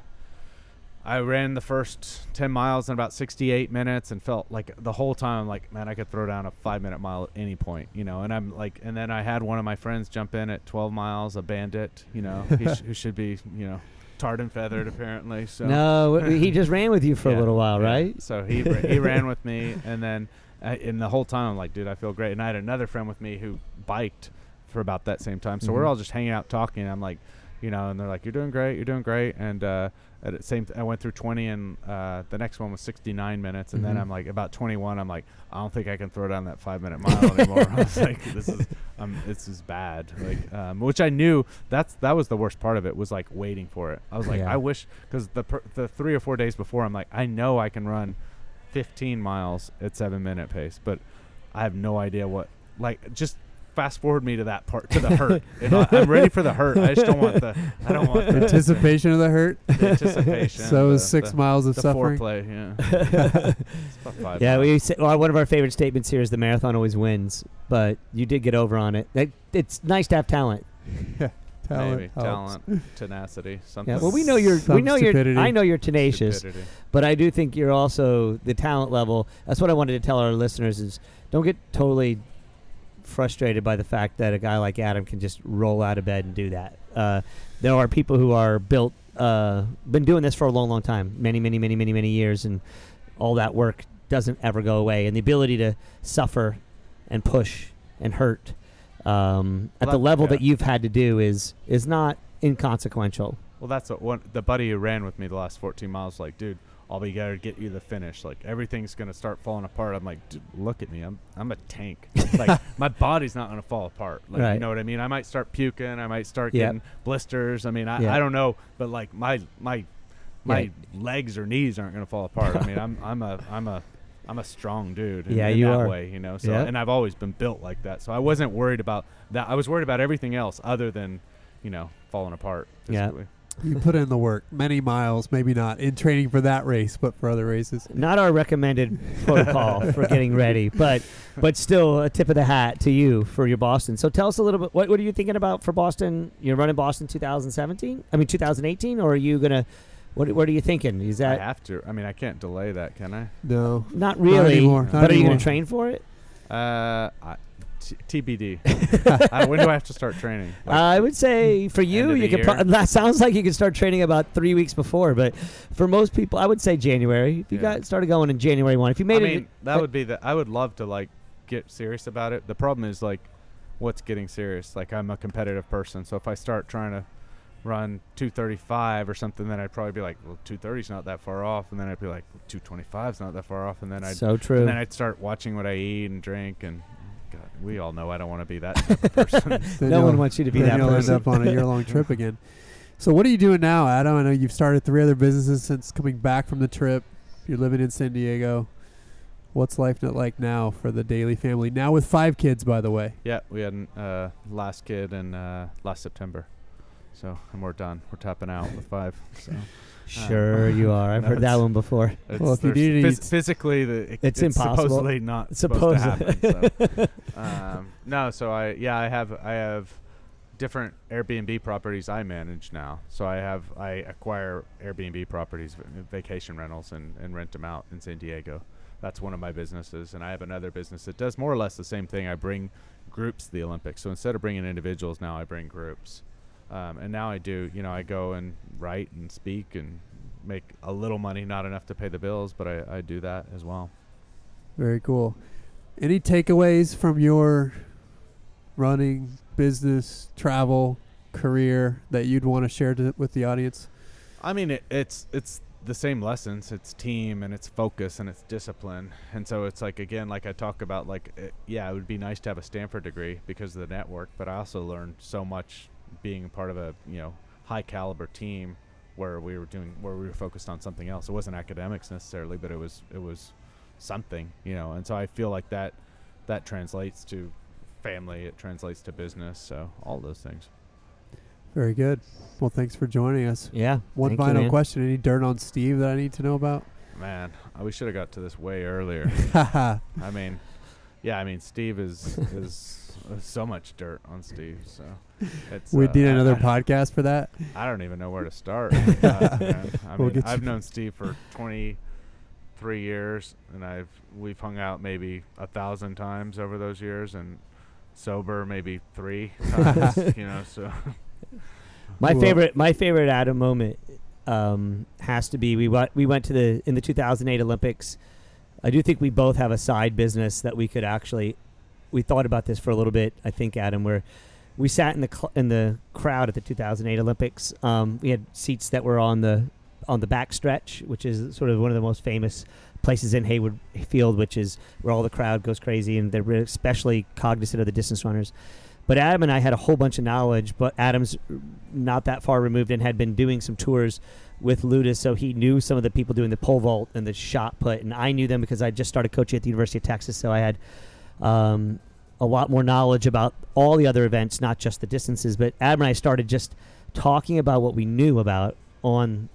I ran the first 10 miles in about 68 minutes and felt like the whole time, like, man, I could throw down a five minute mile at any point, you know. And I'm like, and then I had one of my friends jump in at 12 miles, a bandit, you know, he sh- who should be, you know, tarred and feathered apparently. So No, he just ran with you for a little while, yeah. right? So he ra- he ran with me, and then I, and the whole time I'm like, dude, I feel great. And I had another friend with me who biked for about that same time. So we're Mhm. all just hanging out talking. I'm like, you know, and they're like, you're doing great, you're doing great. And uh, at the same, I went through 20, and uh, the next one was 69 minutes, and then Mhm. I'm like, about 21, I'm like, I don't think I can throw down that five minute mile anymore. I was like, this is, um, this is bad. Like, um, which I knew that's that was the worst part of it was like waiting for it. I was like, Yeah. I wish because the per- the three or four days before, I'm like, I know I can run 15 miles at seven minute pace, but I have no idea what. Like, just fast forward me to that part to the hurt. You know, I'm ready for the hurt. I just don't want the. I don't want the, Anticipation of the hurt. the anticipation. So the, is six the, miles of the suffering. foreplay. Yeah. It's about five Yeah, miles. we say, well, one of our favorite statements here is the marathon always wins, but you did get over on it. It- it's nice to have talent. Yeah. Talent Maybe helps. talent, tenacity, something. Yeah, well, we know you're. we know stupidity. you're. I know you're tenacious, stupidity. but I do think you're also the talent level. That's what I wanted to tell our listeners: is don't get totally frustrated by the fact that a guy like Adam can just roll out of bed and do that. Uh, there are people who are built, uh, been doing this for a long, long time, many, many, many, many, many years, and all that work doesn't ever go away. And the ability to suffer and push and hurt um, at Well, the level yeah. that you've had to do is is not inconsequential. Well, that's what one the buddy who ran with me the last 14 miles. Like, dude, I'll be there to get you the finish. Like, everything's gonna start falling apart. I'm like, look at me. I'm I'm a tank. like, my body's not gonna fall apart. Like, Right. you know what I mean? I might start puking. I might start Yep. getting blisters. I mean, I, Yeah. I don't know, but like my my my legs or knees aren't gonna fall apart. I mean, I'm I'm a I'm a I'm a strong dude. In, Yeah, in you that are. way, you know. So, Yep. and I've always been built like that. So I wasn't worried about that. I was worried about everything else other than, you know, falling apart Yeah. Physically. You put in the work. Many miles, maybe not in training for that race, but for other races. Not our recommended protocol for getting ready, but but still a tip of the hat to you for your Boston. So tell us a little bit. What what are you thinking about for Boston? You're running Boston 2017. I mean 2018, or are you gonna? What what are you thinking? Is that I have to. I mean, I can't delay that, can I? No. not really? anymore, not but are you gonna train for it? Uh, I, t- TBD. I, when do I have to start training? Like, I would say for you, you could. Pro- that sounds like you could start training about three weeks before, but for most people, I would say January. If you Yeah. got started going in January one, if you I made it, mean, that would be the. I would love to like get serious about it. The problem is like, what's getting serious? Like, I'm a competitive person, so if I start trying to run 235 or something, then I'd probably be like, well, 230 is not that far off, and then I'd be like, 225 is not that far off, and then I'd so true. and then I'd start watching what I eat and drink, and God, we all know I don't want to be that type of person. No one wants you to be then that you'll person. end up on a year-long trip again. So what are you doing now, Adam? I know you've started three other businesses since coming back from the trip. You're living in San Diego. What's life not like now for the Daly family? Now with five kids, by the way. Yeah, we had uh, last kid in uh, last September, so and we're done. We're tapping out with five. So Sure, you are. I've no, heard that one before. Well, if you any- phys- physically, the, it- It's impossible. supposedly not supposed to happen. So. um, no, so I yeah I have I have different Airbnb properties I manage now. So I have I acquire Airbnb properties, vacation rentals, and and rent them out in San Diego. That's one of my businesses, and I have another business that does more or less the same thing. I bring groups to the Olympics. So instead of bringing individuals, now I bring groups. Um, and now I do, you know, I go and write and speak and make a little money, not enough to pay the bills, but I, I do that as well. Very cool. Any takeaways from your running, business, travel, career that you'd want to share to, with the audience? I mean, it, it's it's the same lessons. It's team and it's focus and it's discipline. And so it's like again, like I talk about, like it, yeah, it would be nice to have a Stanford degree because of the network, but I also learned so much being a part of a you know high caliber team where we were doing where we were focused on something else. It wasn't academics necessarily, but it was it was something, you know. And so I feel like that that translates to family. It translates to business. So all those things. Very good. Well, thanks for joining us. Yeah. One thank you, final question: Any dirt on Steve that I need to know about? Man, uh, we should have got to this way earlier. I mean, yeah, I mean, Steve is is so much dirt on Steve. So it's we uh, need another I, podcast for that. I don't even know where to start. Uh, man. I We'll mean, get you- I've known Steve for 23 years, and I've we've hung out maybe a thousand times over those years, and sober maybe three times. you know, so My Well- favorite, my favorite Adam moment um, has to be we went we went to the in the 2008 Olympics. I do think we both have a side business that we could actually. We thought about this for a little bit. I think Adam, where we sat in the cl- in the crowd at the 2008 Olympics. Um, we had seats that were on the on the back stretch, which is sort of one of the most famous places in Hayward Field, which is where all the crowd goes crazy, and they're especially cognizant of the distance runners. But Adam and I had a whole bunch of knowledge, but Adam's not that far removed and had been doing some tours with Ludus, so he knew some of the people doing the pole vault and the shot put, and I knew them because I just started coaching at the University of Texas, so I had um, a lot more knowledge about all the other events, not just the distances. But Adam and I started just talking about what we knew about on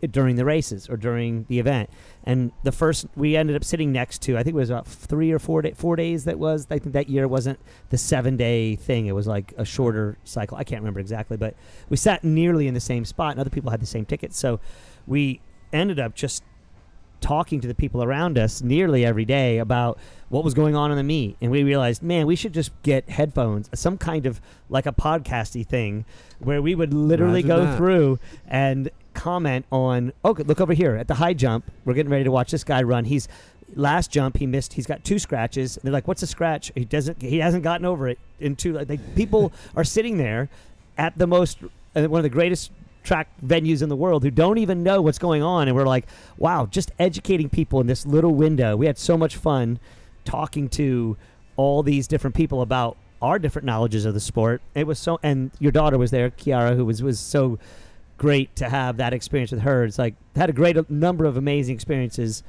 th- during the races or during the event. And the first we ended up sitting next to, I think it was about three or four day, four days. That was I think that year wasn't the seven day thing. It was like a shorter cycle. I can't remember exactly, but we sat nearly in the same spot, and other people had the same tickets. So we ended up just talking to the people around us nearly every day about what was going on in the meet and we realized man we should just get headphones some kind of like a podcasty thing where we would literally Imagine go that. through and comment on oh look over here at the high jump. We're getting ready to watch this guy run. He's last jump he missed he's got two scratches. They're like what's a scratch? He doesn't he hasn't gotten over it in two like they, people are sitting there at the most uh, one of the greatest track venues in the world who don't even know what's going on. And we're like wow just educating people in this little window. We had so much fun talking to all these different people about our different knowledges of the sport. It was so and your daughter was there kiara who was was so great to have that experience with her it's like had a great number of amazing experiences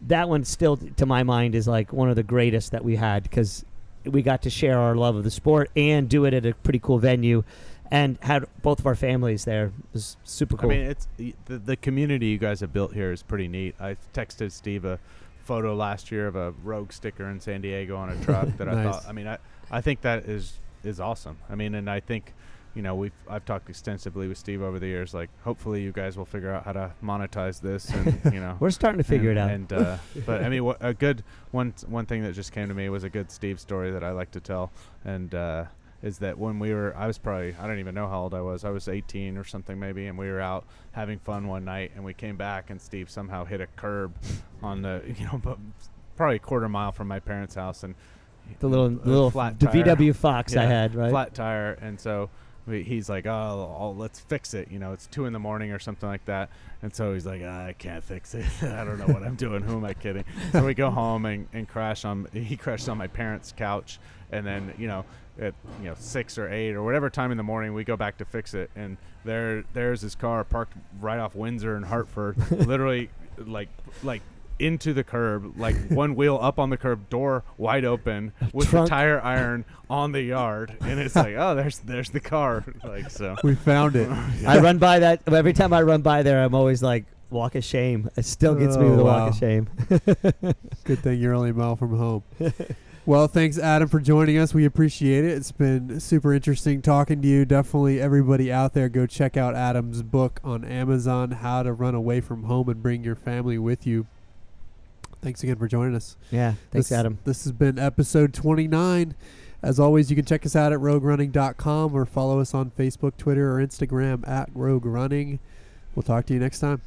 that one still to my mind is like one of the greatest that we had because we got to share our love of the sport and do it at a pretty cool venue and had both of our families there. It was super cool. I mean, it's the, the community you guys have built here is pretty neat. I texted Steve a photo last year of a Rogue sticker in San Diego on a truck that I Nice. thought. I mean, I I think that is is awesome. I mean, and I think you know we've I've talked extensively with Steve over the years. Like, hopefully, you guys will figure out how to monetize this, and you know. We're starting to figure and, it out. And uh, but I mean, wha- a good one one thing that just came to me was a good Steve story that I like to tell, and uh, is that when we were, I was probably I don't even know how old I was. I was 18 or something maybe, and we were out having fun one night, and we came back, and Steve somehow hit a curb on the you know probably a quarter mile from my parents' house, and the little, little flat the tire. VW Fox I had, right? flat tire, and so we, he's like, "Oh, oh, let's fix it." You know, it's two in the morning or something like that, and so he's like, "Ah, "I can't fix it. I don't know what I'm doing. Who am I kidding?" So we go home and, and crash on. He crashed on my parents' couch, and then you know, at you know six or eight or whatever time in the morning, we go back to fix it, and there there's his car parked right off Windsor and Hartford, literally like like into the curb, like one wheel up on the curb, door wide open, with Trunk. the tire iron on the yard, and it's like, oh, there's there's the car, like so. We found it. I run by that every time I run by there. I'm always like walk of shame. It still gets me Oh, with a wow. walk of oh, shame. Good thing you're only a mile from home. well, thanks, Adam, for joining us. We appreciate it. It's been super interesting talking to you. Definitely, everybody out there, go check out Adam's book on Amazon, How to Run Away from Home and Bring Your Family with You. Thanks again for joining us. Yeah, thanks, this, Adam. This has been episode 29. As always, you can check us out at roguerunning.com or follow us on Facebook, Twitter, or Instagram at Rogue Running. We'll talk to you next time.